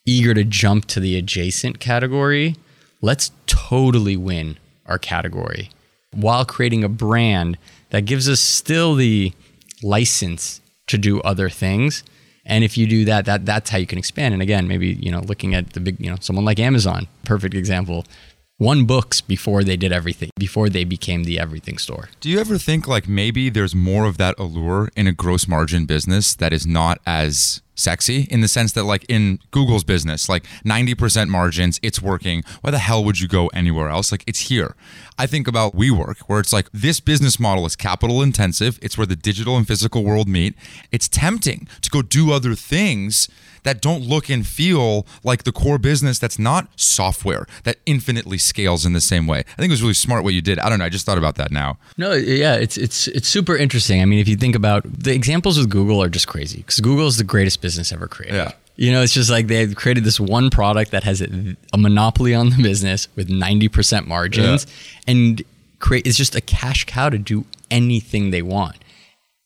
eager to jump to the adjacent category, let's totally win our category while creating a brand that gives us still the license to do other things. And if you do that, that that's how you can expand. And again, maybe you know, looking at the big, you know, someone like Amazon, perfect example. One books before they did everything, before they became the everything store. Do you ever think like maybe there's more of that allure in a gross margin business that is not as sexy in the sense that like in Google's business, like 90% margins, it's working. Why the hell would you go anywhere else? Like it's here. I think about WeWork, where it's like this business model is capital intensive. It's where the digital and physical world meet. It's tempting to go do other things that don't look and feel like the core business that's not software that infinitely scales in the same way. I think it was really smart what you did. I don't know. I just thought about that now. No, yeah, it's it's it's super interesting. I mean, if you think about the examples with Google are just crazy because Google is the greatest business ever created. Yeah. You know, it's just like they've created this one product that has a monopoly on the business with 90% margins yeah. and create it's just a cash cow to do anything they want.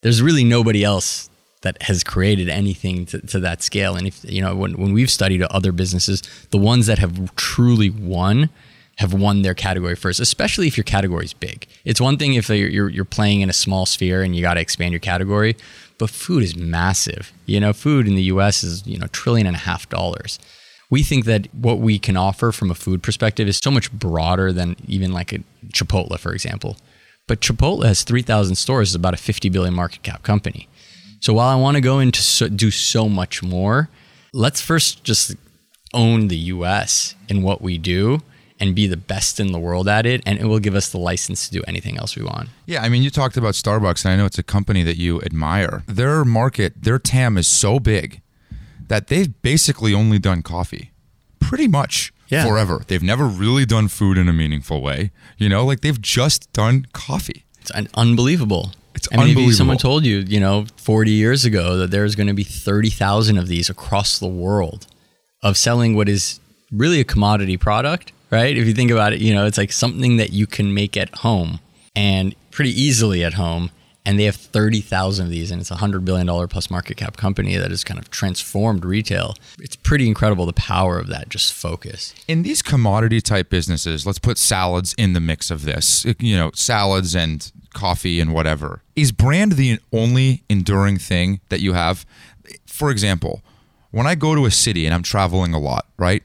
There's really nobody else that has created anything to, to that scale. And if you know, when, when we've studied other businesses, the ones that have truly won have won their category first, especially if your category is big. It's one thing if you're, you're, playing in a small sphere and you got to expand your category, but food is massive. You know, food in the US is, you know, trillion and a half dollars. We think that what we can offer from a food perspective is so much broader than even like a Chipotle, for example. But Chipotle has 3,000 stores, is about a 50 billion market cap company. So while I want to go into so, do so much more, let's first just own the US in what we do and be the best in the world at it and it will give us the license to do anything else we want. Yeah, I mean you talked about Starbucks and I know it's a company that you admire. Their market, their TAM is so big that they've basically only done coffee. Pretty much yeah. forever. They've never really done food in a meaningful way. You know, like they've just done coffee. It's unbelievable. It's I mean, unbelievable. If someone told you, you know, 40 years ago that there's going to be 30,000 of these across the world of selling what is really a commodity product, right? If you think about it, you know, it's like something that you can make at home and pretty easily at home. And they have 30,000 of these, and it's a $100 billion plus market cap company that has kind of transformed retail. It's pretty incredible the power of that just focus. In these commodity type businesses, let's put salads in the mix of this, you know, salads and coffee and whatever. Is brand the only enduring thing that you have? For example, when I go to a city and I'm traveling a lot, right?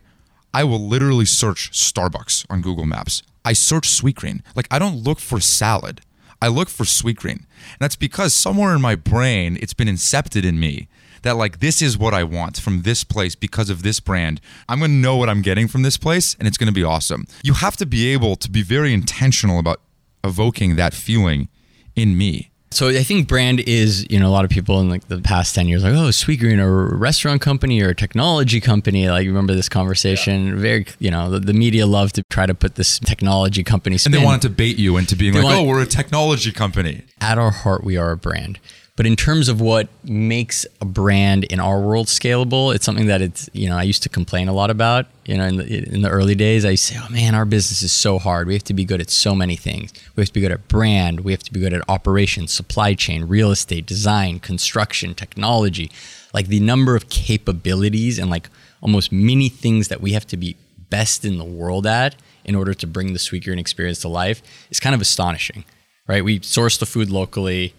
I will literally search Starbucks on Google Maps. I search sweet Sweetgreen. Like I don't look for salad. I look for sweet Sweetgreen. And that's because somewhere in my brain it's been incepted in me that like this is what I want from this place because of this brand. I'm going to know what I'm getting from this place and it's going to be awesome. You have to be able to be very intentional about evoking that feeling in me. So I think brand is, you know, a lot of people in like the past 10 years like, oh, Sweetgreen, a restaurant company or a technology company. Like, remember this conversation? Yeah. Very, you know, the, the, media love to try to put this technology company spin. And they wanted to bait you into being they like, want, oh, we're a technology company. At our heart, we are a brand. But in terms of what makes a brand in our world scalable, it's something that it's, you know, I used to complain a lot about. You know, in the, in the early days, I used to say, oh man, our business is so hard. We have to be good at so many things. We have to be good at brand. We have to be good at operations, supply chain, real estate, design, construction, technology. Like the number of capabilities and like almost many things that we have to be best in the world at in order to bring the Sweetgreen experience to life is kind of astonishing, right? We source the food locally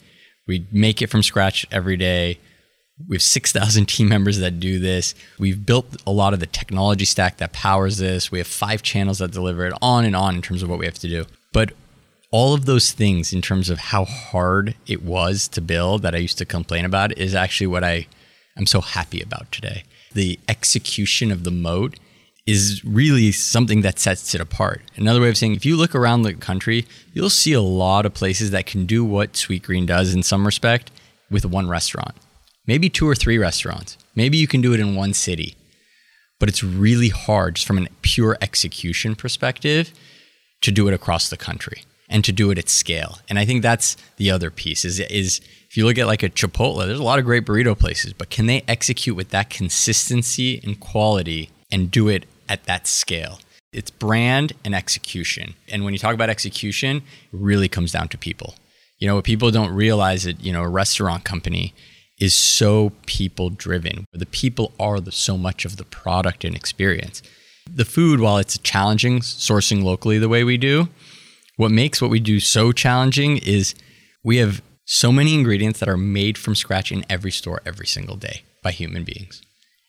we make it from scratch every day. We have 6,000 *laughs* team members that do this. We've built a lot of the technology stack that powers this. We have five channels that deliver it on and on in terms of what we have to do. But all of those things, in terms of how hard it was to build that I used to complain about, is actually what I, I'm so happy about today. The execution of the moat is really something that sets it apart. Another way of saying, if you look around the country, you'll see a lot of places that can do what Sweetgreen does in some respect with one restaurant, maybe two or three restaurants. Maybe you can do it in one city, but it's really hard just from a pure execution perspective to do it across the country and to do it at scale. And I think that's the other piece is is if you look at like a Chipotle, there's a lot of great burrito places, but can they execute with that consistency and quality and do it at that scale. It's brand and execution. And when you talk about execution, it really comes down to people. You know, what people don't realize that, you know, a restaurant company is so people driven. The people are the, so much of the product and experience. The food, while it's challenging sourcing locally the way we do, what makes what we do so challenging is we have so many ingredients that are made from scratch in every store every single day by human beings.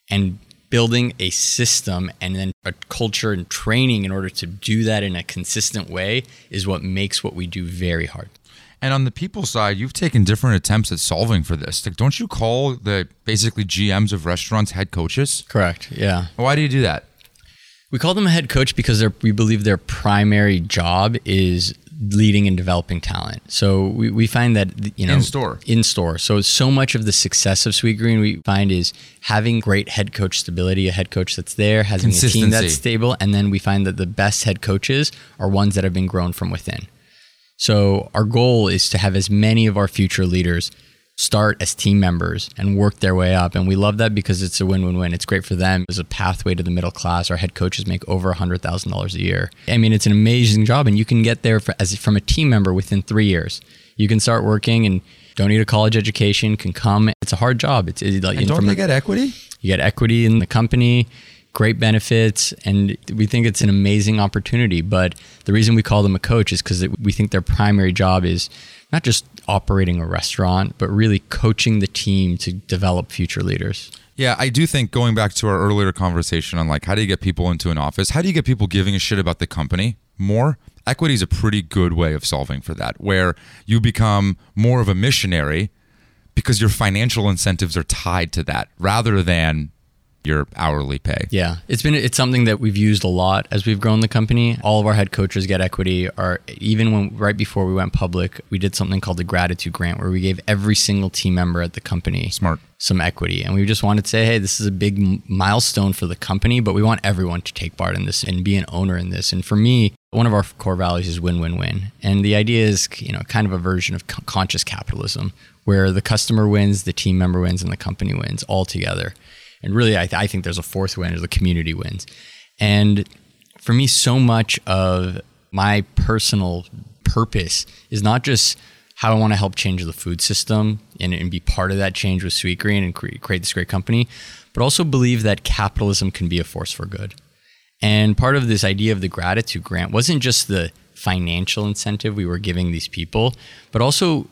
And building a system and then a culture and training in order to do that in a consistent way is what makes what we do very hard. And on the people side, you've taken different attempts at solving for this. Like, don't you call the basically GMs of restaurants head coaches? Correct. Yeah. Why do you do that? We call them a head coach because we believe their primary job is leading and developing talent. So we, we find that you know in store in store. So so much of the success of Sweetgreen we find is having great head coach stability, a head coach that's there, having a team that's stable, and then we find that the best head coaches are ones that have been grown from within. So our goal is to have as many of our future leaders start as team members and work their way up. And we love that because it's a win win win. It's great for them It's a pathway to the middle class. Our head coaches make over $100,000 a year. I mean, it's an amazing job, and you can get there for, as from a team member within three years. You can start working and don't need a college education, can come. It's a hard job. It's, it's like, and don't they get equity? You get equity in the company great benefits, and we think it's an amazing opportunity. But the reason we call them a coach is because we think their primary job is not just operating a restaurant, but really coaching the team to develop future leaders. Yeah, I do think going back to our earlier conversation on like how do you get people into an office? How do you get people giving a shit about the company more? Equity is a pretty good way of solving for that, where you become more of a missionary because your financial incentives are tied to that rather than your hourly pay. Yeah, it's been it's something that we've used a lot as we've grown the company. All of our head coaches get equity. Or even when right before we went public, we did something called the gratitude grant, where we gave every single team member at the company smart some equity, and we just wanted to say, hey, this is a big milestone for the company, but we want everyone to take part in this and be an owner in this. And for me, one of our core values is win-win-win, and the idea is you know kind of a version of conscious capitalism where the customer wins, the team member wins, and the company wins all together. And really, I, th- I think there's a fourth win, is the community wins. And for me, so much of my personal purpose is not just how I want to help change the food system and, and be part of that change with Sweetgreen and cre- create this great company, but also believe that capitalism can be a force for good. And part of this idea of the gratitude grant wasn't just the financial incentive we were giving these people, but also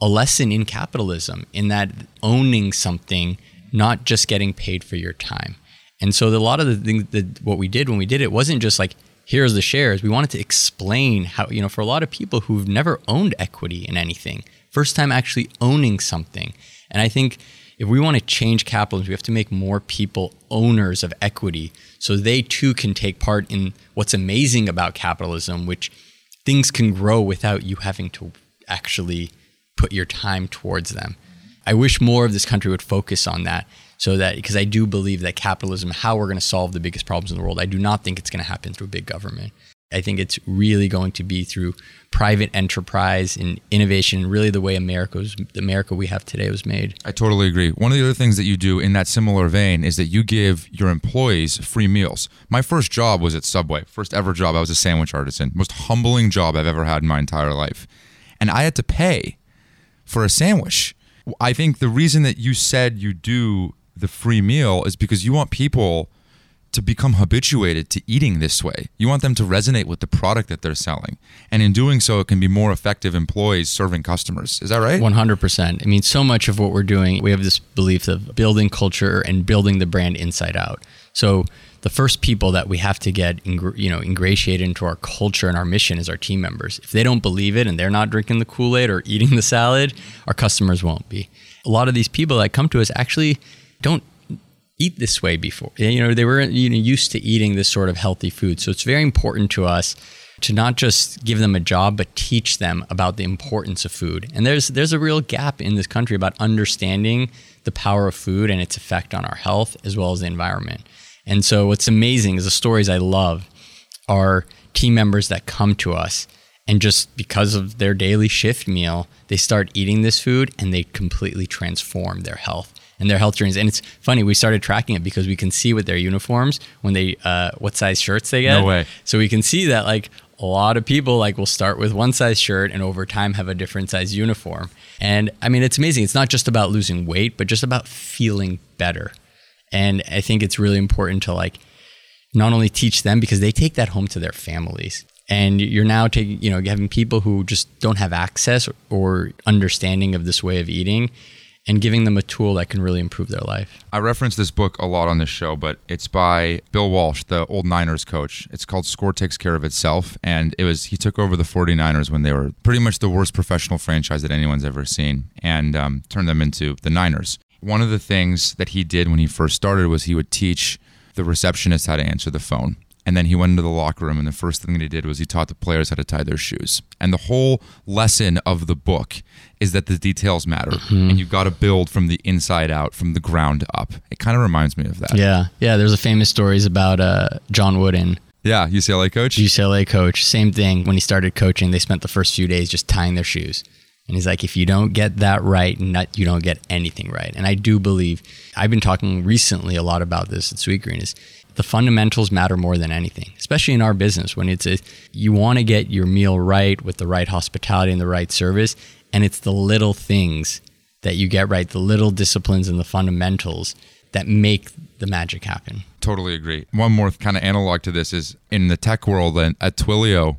a lesson in capitalism in that owning something not just getting paid for your time. And so a lot of the things that what we did when we did it wasn't just like here's the shares. We wanted to explain how you know for a lot of people who've never owned equity in anything, first time actually owning something. And I think if we want to change capitalism, we have to make more people owners of equity so they too can take part in what's amazing about capitalism, which things can grow without you having to actually put your time towards them. I wish more of this country would focus on that so that because I do believe that capitalism, how we're going to solve the biggest problems in the world, I do not think it's going to happen through big government. I think it's really going to be through private enterprise and innovation, really the way America was, the America we have today was made. I totally agree. One of the other things that you do in that similar vein is that you give your employees free meals. My first job was at Subway, first ever job. I was a sandwich artisan, most humbling job I've ever had in my entire life. And I had to pay for a sandwich. I think the reason that you said you do the free meal is because you want people to become habituated to eating this way. You want them to resonate with the product that they're selling. And in doing so, it can be more effective employees serving customers. Is that right? 100%. I mean, so much of what we're doing, we have this belief of building culture and building the brand inside out. So the first people that we have to get you know ingratiated into our culture and our mission is our team members. If they don't believe it and they're not drinking the Kool-Aid or eating the salad, our customers won't be. A lot of these people that come to us actually don't eat this way before. You know, they were you know, used to eating this sort of healthy food. So it's very important to us to not just give them a job, but teach them about the importance of food. And there's there's a real gap in this country about understanding the power of food and its effect on our health as well as the environment. And so what's amazing is the stories I love are team members that come to us and just because of their daily shift meal, they start eating this food and they completely transform their health and their health journeys. And it's funny, we started tracking it because we can see with their uniforms when they uh, what size shirts they get. No way. So we can see that like a lot of people like will start with one size shirt and over time have a different size uniform. And I mean, it's amazing. It's not just about losing weight, but just about feeling better. And I think it's really important to like not only teach them because they take that home to their families. and you're now taking you know having people who just don't have access or understanding of this way of eating and giving them a tool that can really improve their life. I reference this book a lot on this show, but it's by Bill Walsh, the old Niners coach. It's called Score Takes Care of Itself. And it was, he took over the 49ers when they were pretty much the worst professional franchise that anyone's ever seen and um, turned them into the Niners. One of the things that he did when he first started was he would teach the receptionist how to answer the phone. And then he went into the locker room, and the first thing that he did was he taught the players how to tie their shoes. And the whole lesson of the book is that the details matter, Mm-hmm. and you've got to build from the inside out, from the ground up. It kind of reminds me of that. Yeah, yeah. There's a famous stories about uh, John Wooden, Yeah, UCLA coach. UCLA coach. Same thing. When he started coaching, they spent the first few days just tying their shoes. And he's like, if you don't get that right, not, you don't get anything right. And I do believe, I've been talking recently a lot about this at Sweetgreen, is the fundamentals matter more than anything, especially in our business when it's a, you want to get your meal right with the right hospitality and the right service. And it's the little things that you get right, the little disciplines and the fundamentals that make the magic happen. Totally agree. One more kind of analog to this is in the tech world and at Twilio,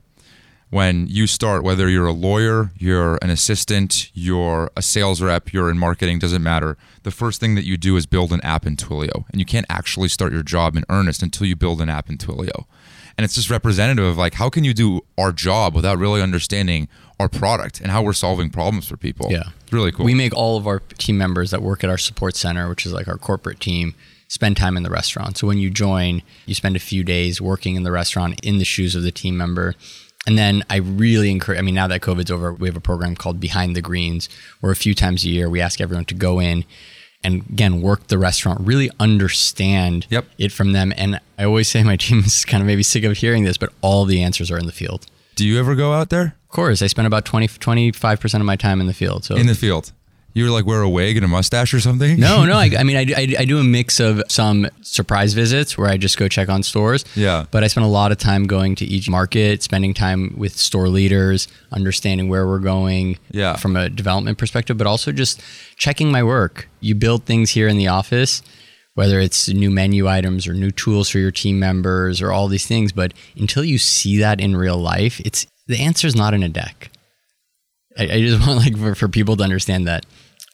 when you start, whether you're a lawyer, you're an assistant, you're a sales rep, you're in marketing, doesn't matter. The first thing that you do is build an app in Twilio. And you can't actually start your job in earnest until you build an app in Twilio. And it's just representative of like, how can you do our job without really understanding our product and how we're solving problems for people? Yeah. It's really cool. We make all of our team members that work at our support center, which is like our corporate team, spend time in the restaurant. So when you join, you spend a few days working in the restaurant in the shoes of the team member. And then I really encourage, I mean, now that COVID's over, we have a program called Behind the Greens, where a few times a year we ask everyone to go in and again work the restaurant, really understand Yep. it from them. And I always say my *laughs* team is kind of maybe sick of hearing this, but all the answers are in the field. do you ever go out there Of course, I spend about 20, 25% of my time in the field. So in the field? You were like wear a wig and a mustache or something? No, no. I, *laughs* I mean, I, do- I, I do a mix of some surprise visits where I just go check on stores. Yeah. But I spend a lot of time going to each market, spending time with store leaders, understanding where we're going Yeah. from a development perspective, but also just checking my work. You build things here in the office, whether it's new menu items or new tools for your team members or all these things. But until you see that in real life, it's the answer is not in a deck. I, I just *laughs* want like for, for people to understand that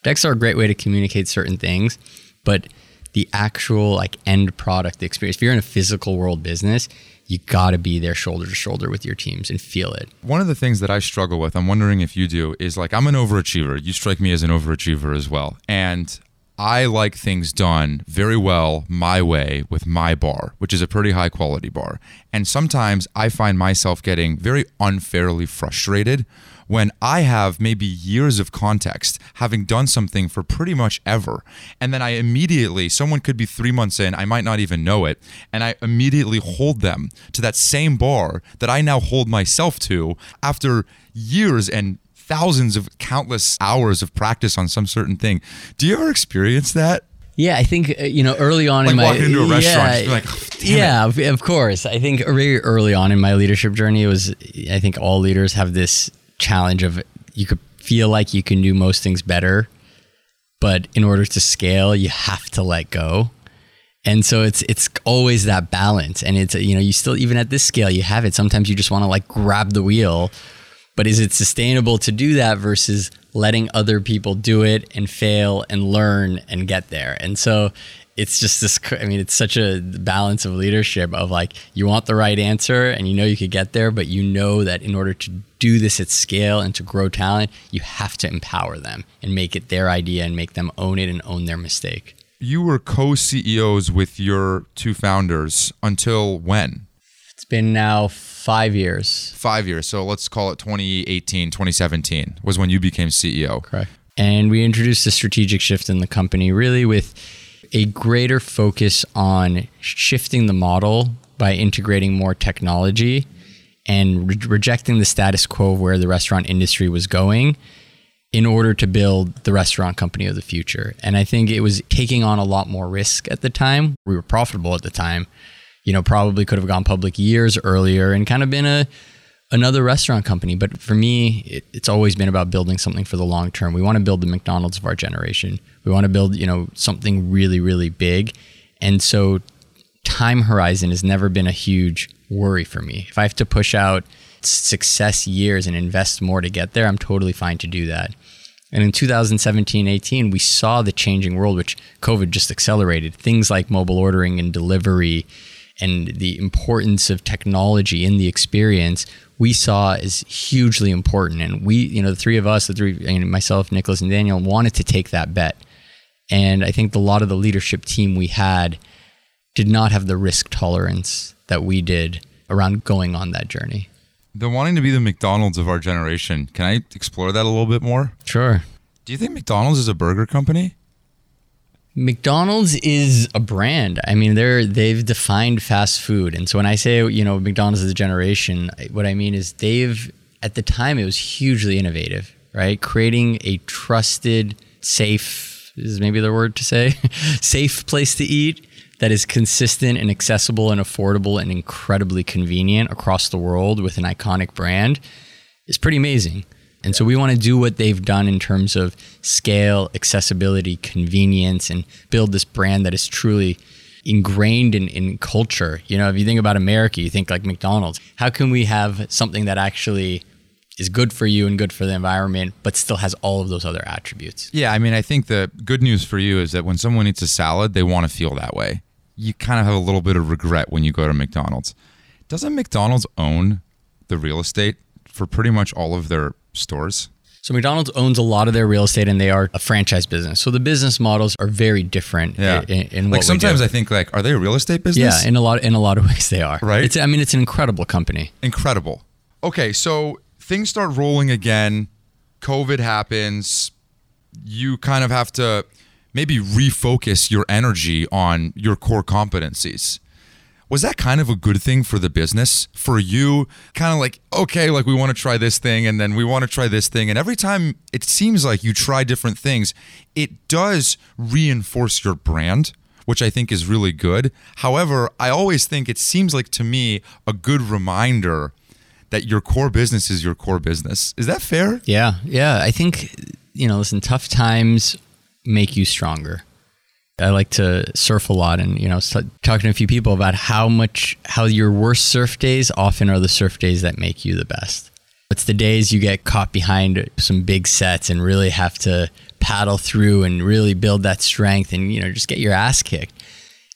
decks are a great way to communicate certain things, but the actual like end product experience. If you're in a physical world business, you got to be there shoulder to shoulder with your teams and feel it. One of the things that I struggle with, I'm wondering if you do, is like I'm an overachiever. You strike me as an overachiever as well. And I like things done very well my way with my bar, which is a pretty high quality bar. And sometimes I find myself getting very unfairly frustrated when I have maybe years of context, having done something for pretty much ever. And then I immediately, someone could be three months in, I might not even know it, and I immediately hold them to that same bar that I now hold myself to after years and thousands of countless hours of practice on some certain thing. Do you ever experience that? Yeah, I think uh, you know early on Like in my walking into a restaurant, yeah, like, "Oh, it." yeah, of, of course. I think very early on in my leadership journey, it was. I think all leaders have this challenge of you could feel like you can do most things better, but in order to scale, you have to let go. And so it's it's always that balance, and it's you know you still even at this scale you have it. Sometimes you just want to like grab the wheel, but is it sustainable to do that versus letting other people do it and fail and learn and get there? And so it's just this, I mean, it's such a balance of leadership of like, you want the right answer and you know you could get there, but you know that in order to do this at scale and to grow talent, you have to empower them and make it their idea and make them own it and own their mistake. You were co CEOs with your two founders until when? It's been now five years. Five years. So let's call it 2018, 2017 was when you became CEO. Correct. And we introduced a strategic shift in the company, really with a greater focus on shifting the model by integrating more technology and re- rejecting the status quo of where the restaurant industry was going in order to build the restaurant company of the future. And I think it was taking on a lot more risk at the time. We were profitable at the time. You know, probably could have gone public years earlier and kind of been a another restaurant company. But for me, it, it's always been about building something for the long term. We want to build the McDonald's of our generation. We want to build, you know, something really, really big. And so time horizon has never been a huge worry for me. If I have to push out success years and invest more to get there, I'm totally fine to do that. And in 2017 18, we saw the changing world, which COVID just accelerated. Things like mobile ordering and delivery and the importance of technology in the experience we saw as hugely important. And we, you know, the three of us, the three, I mean, myself, Nicolas, and Nathaniel, wanted to take that bet. And I think a lot of the leadership team we had did not have the risk tolerance that we did around going on that journey. The wanting to be the McDonald's of our generation. Can I explore that a little bit more? Sure. Do you think McDonald's is a burger company? McDonald's is a brand. I mean, they're they've defined fast food, and so when I say you know McDonald's is a generation, what I mean is they've at the time it was hugely innovative, right? Creating a trusted, safe is maybe the word to say, *laughs* safe place to eat that is consistent and accessible and affordable and incredibly convenient across the world with an iconic brand is pretty amazing. And so we want to do what they've done in terms of scale, accessibility, convenience, and build this brand that is truly ingrained in, in culture. You know, if you think about America, you think like McDonald's. How can we have something that actually is good for you and good for the environment, but still has all of those other attributes? Yeah, I mean, I think the good news for you is that when someone eats a salad, they want to feel that way. You kind of have a little bit of regret when you go to McDonald's. Doesn't McDonald's own the real estate for pretty much all of their stores? So McDonald's owns a lot of their real estate, and they are a franchise business. So the business models are very different. Yeah. In, in like sometimes I think like, are they a real estate business? yeah, in a lot in a lot of *laughs* ways they are. Right. It's, I mean, it's an incredible company. Incredible. Okay, so things start rolling again. COVID happens. You kind of have to maybe refocus your energy on your core competencies. Was that kind of a good thing for the business? For you, kind of like, okay, like we want to try this thing and then we want to try this thing. And every time it seems like you try different things, it does reinforce your brand, which I think is really good. However, I always think it seems like to me a good reminder that your core business is your core business. Is that fair? Yeah, yeah. I think you know, listen, tough times make you stronger. I like to surf a lot, and you know, talking to a few people about how much how your worst surf days often are the surf days that make you the best. It's the days you get caught behind some big sets and really have to paddle through and really build that strength, and you know, just get your ass kicked.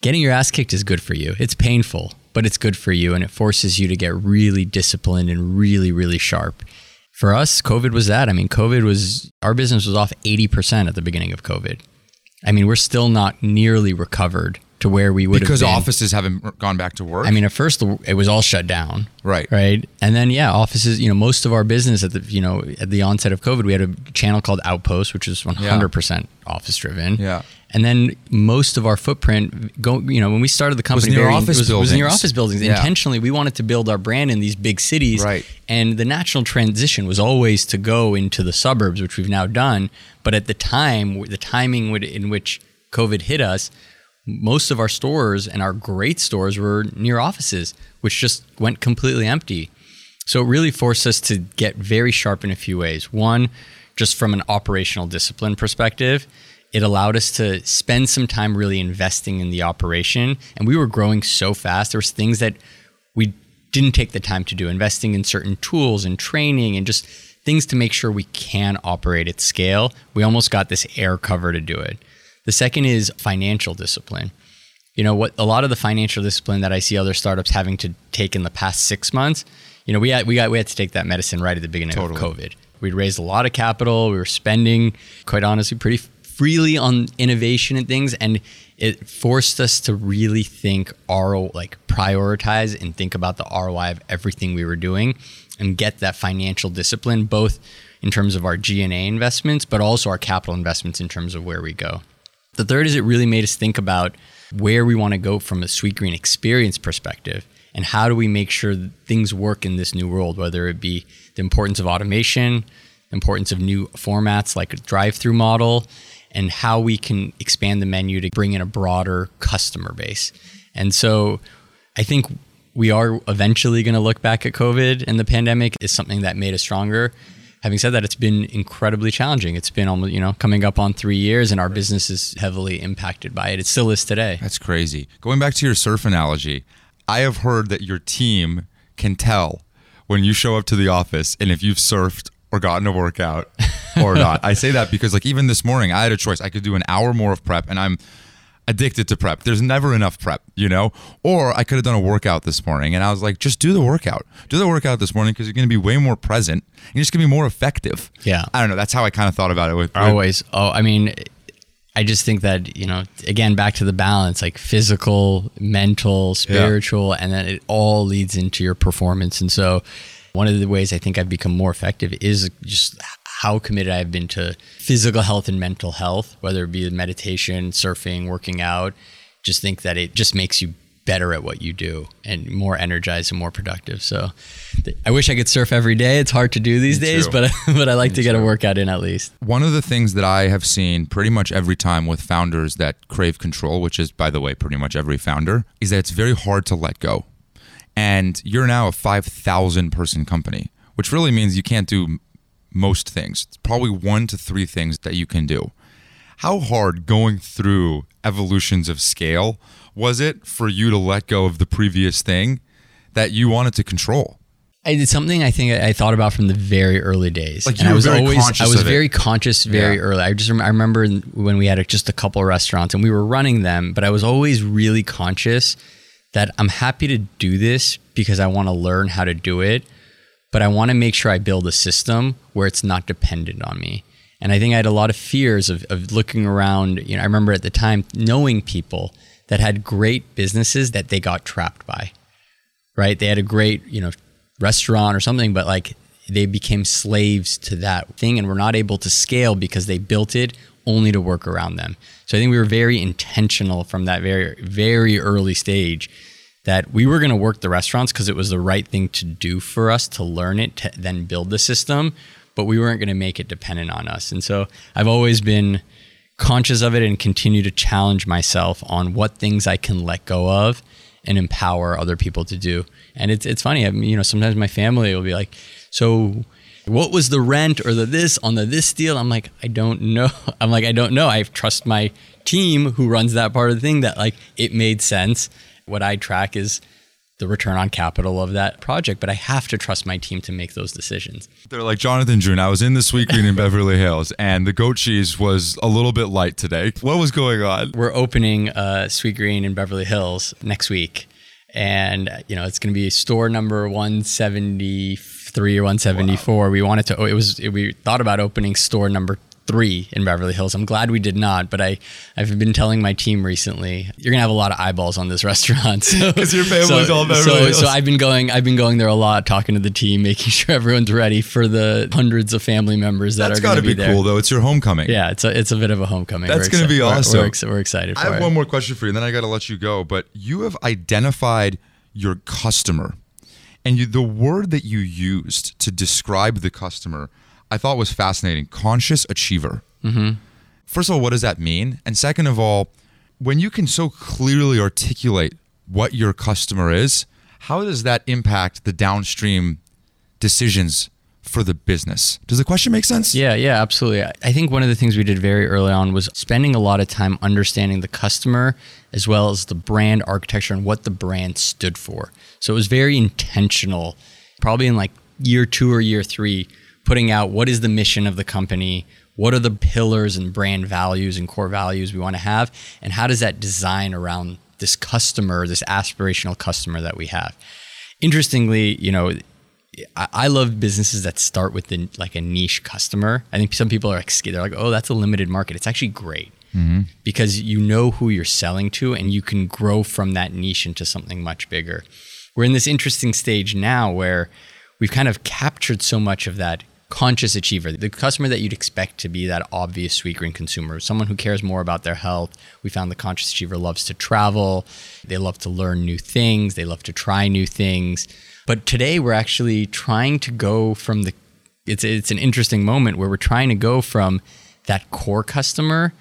Getting your ass kicked is good for you. It's painful, but it's good for you, and it forces you to get really disciplined and really, really sharp. For us, COVID was that. I mean, COVID was our business was off 80% at the beginning of COVID. I mean, we're still not nearly recovered to where we would Because have been. offices haven't gone back to work. I mean, at first it was all shut down. Right. Right. And then yeah, offices, you know, most of our business at the you know, at the onset of COVID, we had a channel called Outpost, which was 100% office driven. Yeah. And then most of our footprint go you know, when we started the company near very- office was, was near buildings. office buildings. Yeah. Intentionally, we wanted to build our brand in these big cities. Right. And the natural transition was always to go into the suburbs, which we've now done. But at the time, the timing would- in which COVID hit us, most of our stores and our great stores were near offices, which just went completely empty. So it really forced us to get very sharp in a few ways. One, just from an operational discipline perspective, it allowed us to spend some time really investing in the operation. And we were growing so fast. There was things that we didn't take the time to do, investing in certain tools and training and just things to make sure we can operate at scale. We almost got this air cover to do it. The second is financial discipline. You know what? A lot of the financial discipline that I see other startups having to take in the past six months. You know, we had we got we had to take that medicine right at the beginning Totally. of COVID. We'd raised a lot of capital. We were spending, quite honestly, pretty freely on innovation and things, and it forced us to really think RO, like prioritize and think about the ROI of everything we were doing, and get that financial discipline, both in terms of our G and A investments, but also our capital investments in terms of where we go. The third is it really made us think about where we want to go from a Sweetgreen experience perspective and how do we make sure things work in this new world, whether it be the importance of automation, importance of new formats like a drive through model, and how we can expand the menu to bring in a broader customer base. And so I think we are eventually going to look back at COVID and the pandemic is something that made us stronger. Having said that, it's been incredibly challenging. It's been almost, you know, coming up on three years, and our business is heavily impacted by it. It still is today. That's crazy. Going back to your surf analogy, I have heard that your team can tell when you show up to the office and if you've surfed or gotten a workout *laughs* or not. I say that because like even this morning I had a choice. I could do an hour more of prep and I'm addicted to prep. There's never enough prep, you know? Or I could have done a workout this morning and I was like, just do the workout. Do the workout this morning because you're going to be way more present and you're just going to be more effective. Yeah. I don't know. That's how I kind of thought about it with, with Always. Oh, I mean, I just think that, you know, again, back to the balance, like physical, mental, spiritual, and then it all leads into your performance. And so, one of the ways I think I've become more effective is just how committed I've been to physical health and mental health, whether it be meditation, surfing, working out. Just think that it just makes you better at what you do and more energized and more productive. So I wish I could surf every day. It's hard to do these Me days, too. but *laughs* but I like Me to get a workout in at least. One of the things that I have seen pretty much every time with founders that crave control, which is, by the way, pretty much every founder, is that it's very hard to let go. And you're now a 5,000 person company, which really means you can't do most things. It's probably one to three things that you can do. How hard going through evolutions of scale was it for you to let go of the previous thing that you wanted to control? I did something I think I thought about from the very early days. Like, I was very always conscious I was very conscious very Yeah. early. I just rem- I remember when we had just a couple of restaurants and we were running them, but I was always really conscious that I'm happy to do this because I want to learn how to do it, but I want to make sure I build a system where it's not dependent on me. And I think I had a lot of fears of, of looking around. You know, I remember at the time knowing people that had great businesses that they got trapped by right? They had a great, you know, restaurant or something, but like they became slaves to that thing and were not able to scale because they built it only to work around them. So I think we were very intentional from that very, very early stage that we were going to work the restaurants because it was the right thing to do for us to learn it, to then build the system, but we weren't going to make it dependent on us. And so I've always been conscious of it and continue to challenge myself on what things I can let go of and empower other people to do. And it's it's funny, I mean, you know, sometimes my family will be like, "So, what was the rent or the this on the this deal?" I'm like, "I don't know." *laughs* I'm like, "I don't know. I trust my team who runs that part of the thing that like it made sense. What I track is the return on capital of that project, but I have to trust my team to make those decisions." They're like Jonathan June. I was in the Sweetgreen in *laughs* Beverly Hills, and the goat cheese was a little bit light today. What was going on? we're opening uh, Sweetgreen in Beverly Hills next week, and you know it's going to be store number one seventy three or one seventy four. We wanted to. It was. We thought about opening store number three in Beverly Hills. I'm glad we did not, but I I've been telling my team recently you're gonna have a lot of eyeballs on this *laughs* restaurant because your family's all Beverly so, Hills. so I've been going I've been going there a lot, talking to the team, making *laughs* sure everyone's ready for the hundreds of family members that That's are going got to to be, be there. cool, though. It's your homecoming. Yeah, it's a it's a bit of a homecoming. That's We're gonna exci- be we're- awesome. We're, ex- we're excited for it. I have it. one more question for you, and then I got to let you go. But you have identified your customer, and you, the word that you used to describe the customer, I thought was fascinating. Conscious achiever. Mm-hmm. First of all, what does that mean? And second of all, when you can so clearly articulate what your customer is, how does that impact the downstream decisions for the business? Does the question make sense? Yeah, yeah, absolutely. I I think one of the things we did very early on was spending a lot of time understanding the customer as well as the brand architecture and what the brand stood for. So it was very intentional, probably in like year two or year three, putting out what is the mission of the company, what are the pillars and brand values and core values we want to have, and how does that design around this customer, this aspirational customer that we have. Interestingly, you know, I, love businesses that start with the, like a niche customer. I think some people are like, they're like, oh, that's a limited market. It's actually great mm-hmm. because you know who you're selling to and you can grow from that niche into something much bigger. We're in this interesting stage now where we've kind of captured so much of that conscious achiever, the customer that you'd expect to be that obvious Sweetgreen consumer, someone who cares more about their health. We found the conscious achiever loves to travel, they love to learn new things, they love to try new things. But today we're actually trying to go from the it's it's an interesting moment where we're trying to go from that core customer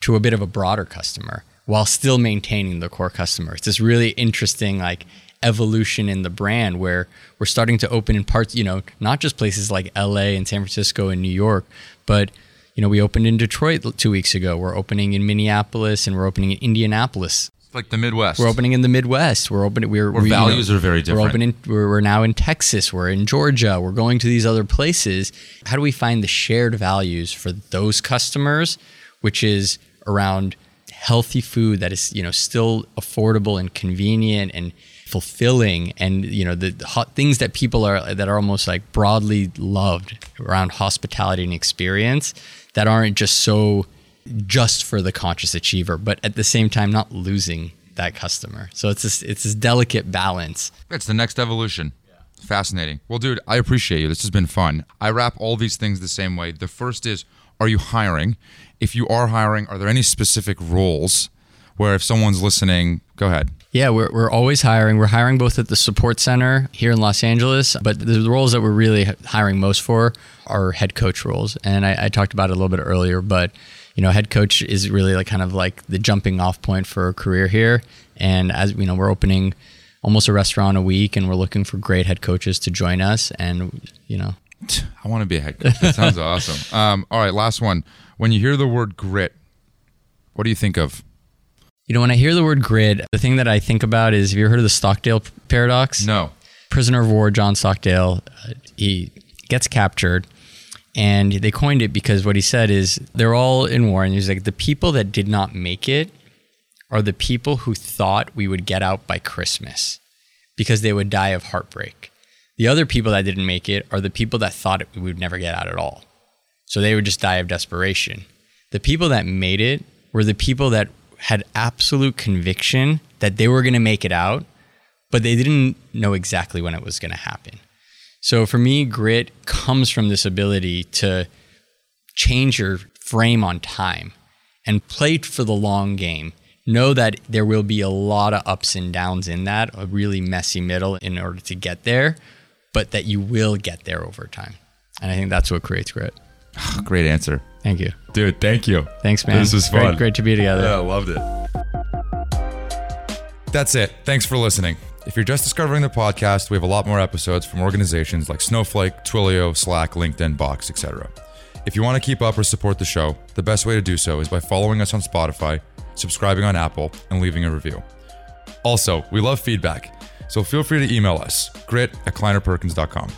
to a bit of a broader customer while still maintaining the core customer. It's this really interesting like evolution in the brand where we're starting to open in parts, you know, not just places like LA and San Francisco and New York, but you know, we opened in Detroit 2 weeks ago. We're opening in Minneapolis and we're opening in Indianapolis Like the Midwest. We're opening in the Midwest. We're opening. We're Where we, you values are very different. We're opening. We're, we're now in Texas. We're in Georgia. We're going to these other places. How do we find the shared values for those customers, which is around healthy food that is you know still affordable and convenient and fulfilling and you know the, hot things that people are that are almost like broadly loved around hospitality and experience that aren't just so just for the conscious achiever, but at the same time not losing that customer. So it's this it's this delicate balance. It's the next evolution. Fascinating. Well, dude, I appreciate you. This has been fun. I wrap all these things the same way. The first is Are you hiring? If you are hiring, are there any specific roles where if someone's listening, go ahead? Yeah, we're, we're always hiring. We're hiring both at the support center here in Los Angeles, but the roles that we're really hiring most for are head coach roles. And I, I talked about it a little bit earlier, but you know, head coach is really like kind of like the jumping off point for a career here. And as you know, we're opening almost a restaurant a week, and we're looking for great head coaches to join us. And you know, *laughs* I want to be a head coach. That sounds awesome. Um, all right, last one. When you hear the word grit, what do you think of? You know, when I hear the word grid, the thing that I think about is have you heard of the Stockdale paradox? No. Prisoner of war, John Stockdale, uh, he gets captured and they coined it because what he said is they're all in war. And he's like, the people that did not make it are the people who thought we would get out by Christmas because they would die of heartbreak. The other people that didn't make it are the people that thought we would never get out at all. So they would just die of desperation. The people that made it were the people that had absolute conviction that they were going to make it out, but they didn't know exactly when it was going to happen. So for me, grit comes from this ability to change your frame on time and play for the long game. Know that there will be a lot of ups and downs in that, a really messy middle in order to get there, but that you will get there over time. And I think that's what creates grit. Ah, great answer. Thank you. Dude, thank you. Thanks, man. This was fun. Great, great to be together. Yeah, I loved it. That's it. Thanks for listening. If you're just discovering the podcast, we have a lot more episodes from organizations like Snowflake, Twilio, Slack, LinkedIn, Box, etc. If you want to keep up or support the show, the best way to do so is by following us on Spotify, subscribing on Apple, and leaving a review. Also, we love feedback, so feel free to email us, grit at kleinerperkins.com.